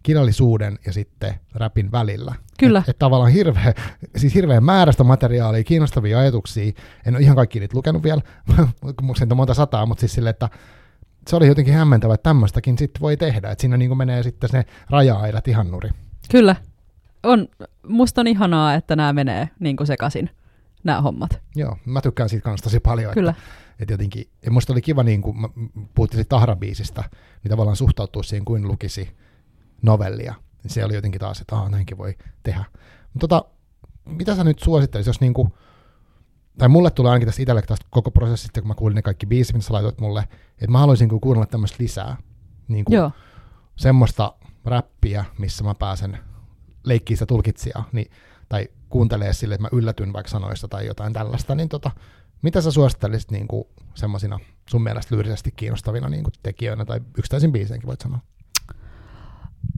kirjallisuuden ja sitten rapin välillä. Kyllä. Että et tavallaan hirveä, siis hirveän määrästä materiaalia, kiinnostavia ajatuksia. En ole ihan kaikki niitä lukenut vielä, kun on monta sataa, mutta siis sille, että se oli jotenkin hämmentävä, että tämmöistäkin sitten voi tehdä, että siinä niin menee sitten se raja-aidat ihan nuri. Kyllä. On, musta on ihanaa, että nämä menee niin kuin sekaisin, nämä hommat. Joo, mä tykkään siitä kanssa tosi paljon. Kyllä. Että, että jotenkin, ja musta oli kiva, niin kuin puhuttiin siitä Tahrabiisistä, niin tavallaan suhtautua siihen kuin lukisi novellia. Niin se oli jotenkin taas, että aah, näinkin voi tehdä. Mutta tota, mitä sä nyt suosittelisit, jos niinku, tai mulle tulee ainakin tästä itselle tästä koko prosessista, kun mä kuulin ne kaikki biisit, mitä sä laitoit mulle, että mä haluaisin kuunnella tämmöistä lisää. Niin kuin Joo. semmoista räppiä, missä mä pääsen leikkiä sitä tulkitsijaa, niin, tai kuuntelee sille, että mä yllätyn vaikka sanoista tai jotain tällaista, niin tota, mitä sä suosittelisit niin semmoisina sun mielestä lyyrisesti kiinnostavina niin kuin tekijöinä tai yksittäisin biiseinkin voit sanoa?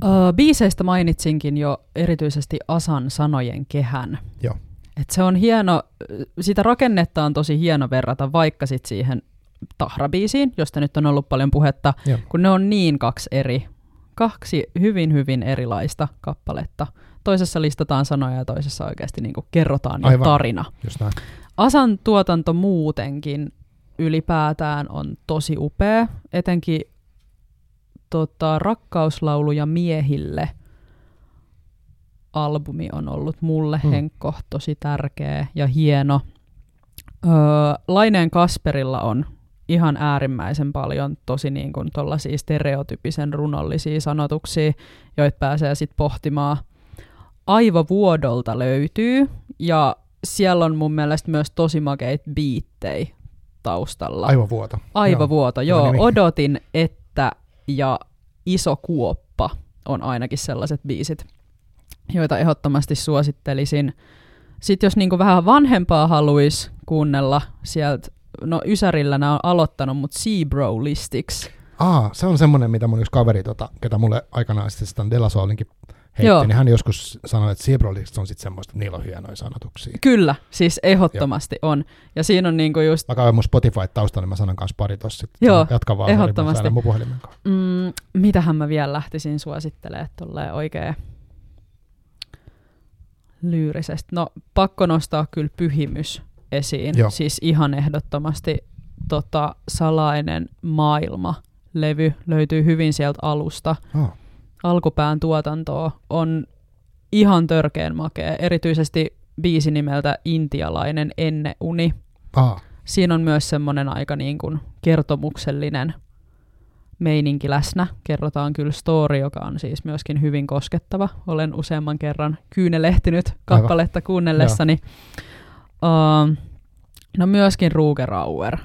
Uh, biiseistä mainitsinkin jo erityisesti Asan sanojen kehän. Joo. Et se on hieno, sitä rakennetta on tosi hieno verrata vaikka sit siihen Tahrabiisiin, josta nyt on ollut paljon puhetta, Joo. kun ne on niin kaksi eri, kaksi hyvin hyvin erilaista kappaletta. Toisessa listataan sanoja ja toisessa oikeasti niin kerrotaan jo tarina. Just näin. Asan tuotanto muutenkin ylipäätään on tosi upea, etenkin tota, Rakkauslauluja miehille albumi on ollut mulle, hmm. Henkko, tosi tärkeä ja hieno. Öö, Laineen Kasperilla on ihan äärimmäisen paljon tosi niin kuin stereotypisen runollisia sanotuksia, joita pääsee sitten pohtimaan. Aivovuodolta löytyy, ja siellä on mun mielestä myös tosi makeit biittejä taustalla. Aivovuoto. Aivovuoto, joo. joo. Odotin, että ja Iso kuoppa on ainakin sellaiset biisit, joita ehdottomasti suosittelisin. Sitten jos niinku vähän vanhempaa haluaisi kuunnella sieltä, no Ysärillä nämä on aloittanut, mutta Seabro listiksi. Aa, se on semmoinen, mitä mun yksi kaveri, tota, ketä mulle aikanaan sitten Delasolinkin heitti, Joo. niin hän joskus sanoi, että Zebrolix on sitten semmoista, että niillä on hienoja sanotuksia. Kyllä, siis ehdottomasti on. Ja siinä on niinku just, Mä mun Spotify taustalla, niin mä sanon kanssa pari tossa. Joo, Jatka vaan, ehdottomasti. mun puhelimen kanssa. mm, mitähän mä vielä lähtisin suosittelemaan tolleen oikein lyyrisesti. No, pakko nostaa kyllä pyhimys esiin. Joo. Siis ihan ehdottomasti tota, salainen maailma-levy löytyy hyvin sieltä alusta. Oh. Alkupään tuotantoa on ihan törkeen makea, erityisesti biisi nimeltä Intialainen enneuni. Ah, Siinä on myös semmoinen aika niin kuin kertomuksellinen meininki läsnä. Kerrotaan kyllä story, joka on siis myöskin hyvin koskettava. Olen useamman kerran kyynelehtinyt kappaletta kuunnellessani. Uh, no myöskin Rugerauer,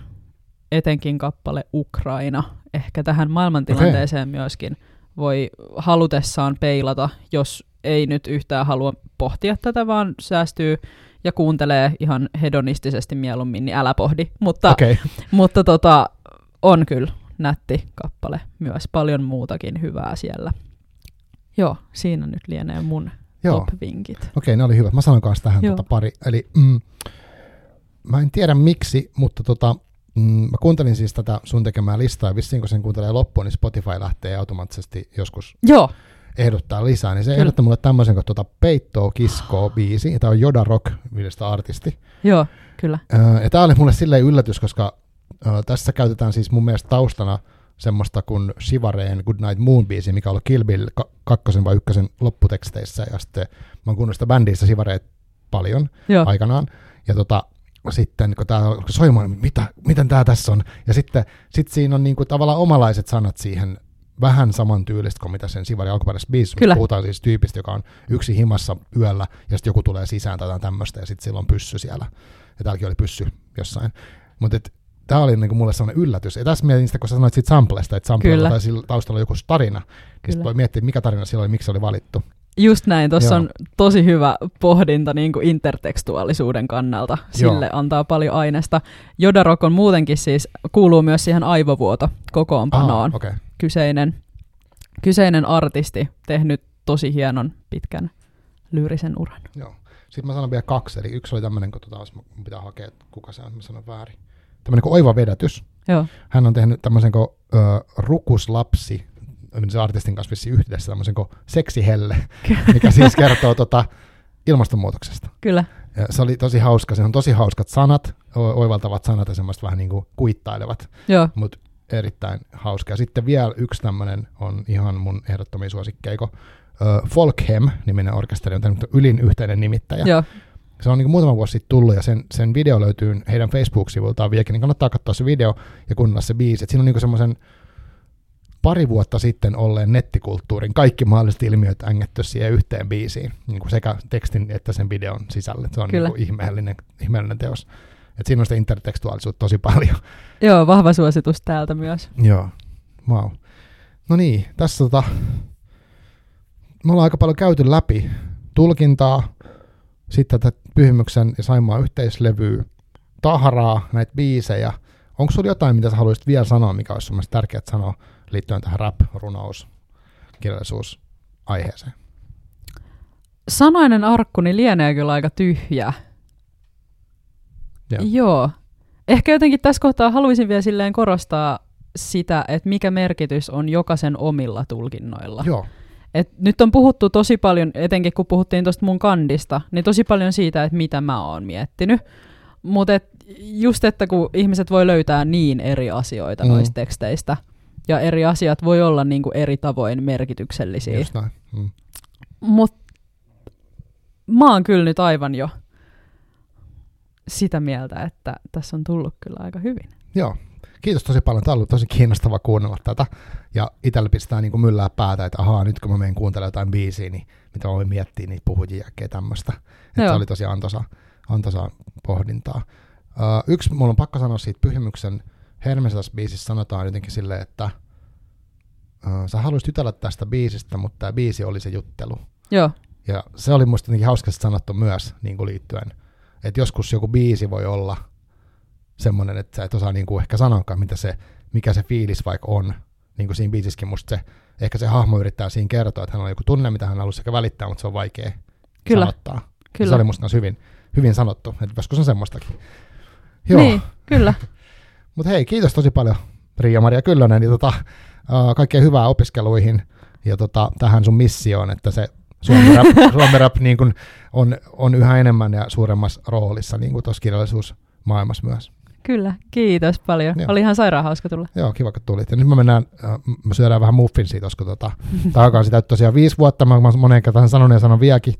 etenkin kappale Ukraina. Ehkä tähän maailmantilanteeseen okay. myöskin voi halutessaan peilata, jos ei nyt yhtään halua pohtia tätä, vaan säästyy ja kuuntelee ihan hedonistisesti mieluummin, niin älä pohdi. Mutta. Okay. mutta tota, on kyllä nätti kappale myös. Paljon muutakin hyvää siellä. Joo, siinä nyt lienee mun Joo. top-vinkit. Okei, ne oli hyvät. Mä sanon kanssa tähän Joo. tota pari. Eli mm, mä en tiedä miksi, mutta tota, mm, mä kuuntelin siis tätä sun tekemää listaa, ja vissiin kun sen kuuntelee loppuun, niin Spotify lähtee automaattisesti joskus Joo, ehdottaa lisää, niin se Kyllä. ehdotti mulle tämmöisen kuin tuota Peittoo Kiskoo biisi, ja tämä on Joda Rock, yhdestä artisti. joo, kyllä. Ja tämä oli mulle silleen yllätys, koska tässä käytetään siis mun mielestä taustana semmoista kuin Shivareen Good Night Moon biisi, mikä on ollut Kill Bill ka- kakkosen vai ykkösen lopputeksteissä, ja sitten mä oon kuunnellut sitä bändissä Shivareet paljon Joo, aikanaan, ja tota, sitten kun tämä alkoi soimaan, mitä, miten tämä tässä on, ja sitten sit siinä on niinku tavallaan omalaiset sanat siihen, vähän samantyylistä kuin mitä sen Sivari alkuperäisessä biisissä. Kyllä. Puhutaan siis tyypistä, joka on yksi himassa yöllä, ja sitten joku tulee sisään tai tämmöistä, ja sitten sillä on pyssy siellä. Ja täälläkin oli pyssy jossain. Mutta tämä oli niinku mulle sellainen yllätys. Ja tässä mietin sitä, kun sä sanoit siitä samplesta, että samplella tai sillä taustalla on joku tarina. Niin voi miettiä, mikä tarina sillä oli, miksi se oli valittu. Just näin. Tuossa on tosi hyvä pohdinta niin kuin intertekstuaalisuuden kannalta. Sille Joo. antaa paljon aineesta. Jodarok on muutenkin siis, kuuluu myös siihen aivovuoto kokoonpanoon. okei. Okay. Kyseinen, kyseinen artisti tehnyt tosi hienon pitkän lyyrisen uran. Joo. Sitten mä sanon vielä kaksi, eli yksi oli tämmöinen, kun tota, pitää hakea, kuka se on, mä sanon väärin. Tämmöinen kuin Oiva Vedätys. Joo, Hän on tehnyt tämmöisen kuin ö, Rukuslapsi, se artistin kanssa vissi yhdessä, tämmöisen kuin Seksihelle, mikä siis kertoo tota, ilmastonmuutoksesta. kyllä. Ja se oli tosi hauska, siinä on tosi hauskat sanat, oivaltavat sanat ja semmoista vähän niin kuin kuittailevat, Joo, mutta erittäin hauska. Ja sitten vielä yksi tämmöinen on ihan mun ehdottomia ö, Folkhem-niminen orkesteri on tehnyt ylin yhteinen nimittäjä. joo, Se on niin muutama vuosi sitten tullut ja sen, sen video löytyy heidän Facebook-sivultaan vieläkin, niin kannattaa katsoa se video ja kuunnella se biisi. Et siinä on niin semmoisen pari vuotta sitten olleen nettikulttuurin kaikki mahdolliset ilmiöt ängetty siihen yhteen biisiin, niin kuin sekä tekstin että sen videon sisälle. Se on Kyllä. niin kuin ihmeellinen, ihmeellinen teos. Et siinä on sitä intertekstuaalisuutta tosi paljon. joo, vahva suositus täältä myös. Joo, wow. No niin, tässä tota, me ollaan aika paljon käyty läpi tulkintaa, sitten tätä Pyhimyksen ja Saimaan yhteislevyä, tahraa, näitä biisejä. Onko sulla jotain, mitä sä haluaisit vielä sanoa, mikä olisi sun tärkeää sanoa liittyen tähän rap, runous, kirjallisuus aiheeseen? Sanainen arkkuni lienee kyllä aika tyhjä. Joo. Joo. Ehkä jotenkin tässä kohtaa haluaisin vielä silleen korostaa sitä, että mikä merkitys on jokaisen omilla tulkinnoilla. Joo, Et nyt on puhuttu tosi paljon, etenkin kun puhuttiin tuosta mun kandista, niin tosi paljon siitä, että mitä mä oon miettinyt. Mutta just, että kun ihmiset voi löytää niin eri asioita mm. noista teksteistä, ja eri asiat voi olla niinku eri tavoin merkityksellisiä. just näin. Mm. Mutta mä oon kyllä nyt aivan jo sitä mieltä, että tässä on tullut kyllä aika hyvin. Joo, kiitos tosi paljon. Tämä on ollut tosi kiinnostava kuunnella tätä. Ja itsellä pistää niin kuin myllää päätä, että ahaa, nyt kun mä menen kuuntelemaan jotain biisiä, niin mitä mä voin miettiä niitä puhujia ja tämmöistä. Että se oli tosi antoisa, antoisa pohdintaa. Uh, yksi, mulla on pakko sanoa siitä Pyhimyksen Hermesas biisissä sanotaan jotenkin silleen, että uh, sä haluaisit jutella tästä biisistä, mutta tämä biisi oli se juttelu. Joo, Ja se oli musta jotenkin hauskasti sanottu myös niin kuin liittyen, että joskus joku biisi voi olla semmoinen, että sä et osaa niin kuin ehkä sanoakaan, mitä se, mikä se fiilis vaikka on. Niin kuin siinä biisissäkin musta se ehkä se hahmo yrittää siinä kertoa, että hän on joku tunne, mitä hän halusi sekä välittää, mutta se on vaikea Kyllä. sanottaa. Kyllä. Se oli musta myös hyvin, hyvin sanottu, että se on semmoistakin. Joo, Niin, kyllä. Mutta hei, kiitos tosi paljon Riia-Maria Kyllönen, ja tota, uh, kaikkea hyvää opiskeluihin ja tota, tähän sun missioon, että se Suomi rap, Suomi rap niin kun on, on yhä enemmän ja suuremmassa roolissa niin tuossa kirjallisuusmaailmassa myös. Kyllä, kiitos paljon. Joo. Oli ihan sairaan hauska tulla. Joo, kiva kun tulit. Ja nyt me mennään, äh, me syödään vähän muffinsia, koska tota, taakaan sitä tosiaan viisi vuotta, mä oon moneen kertaan sanon ja sanon vieläkin.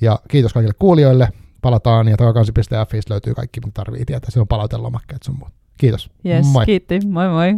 Ja kiitos kaikille kuulijoille. Palataan ja takakansi.fi löytyy kaikki, mitä tarvii tietää. Siellä on palautelomakkeet sun muut. Kiitos. Yes, Moi. kiitti. Moi moi.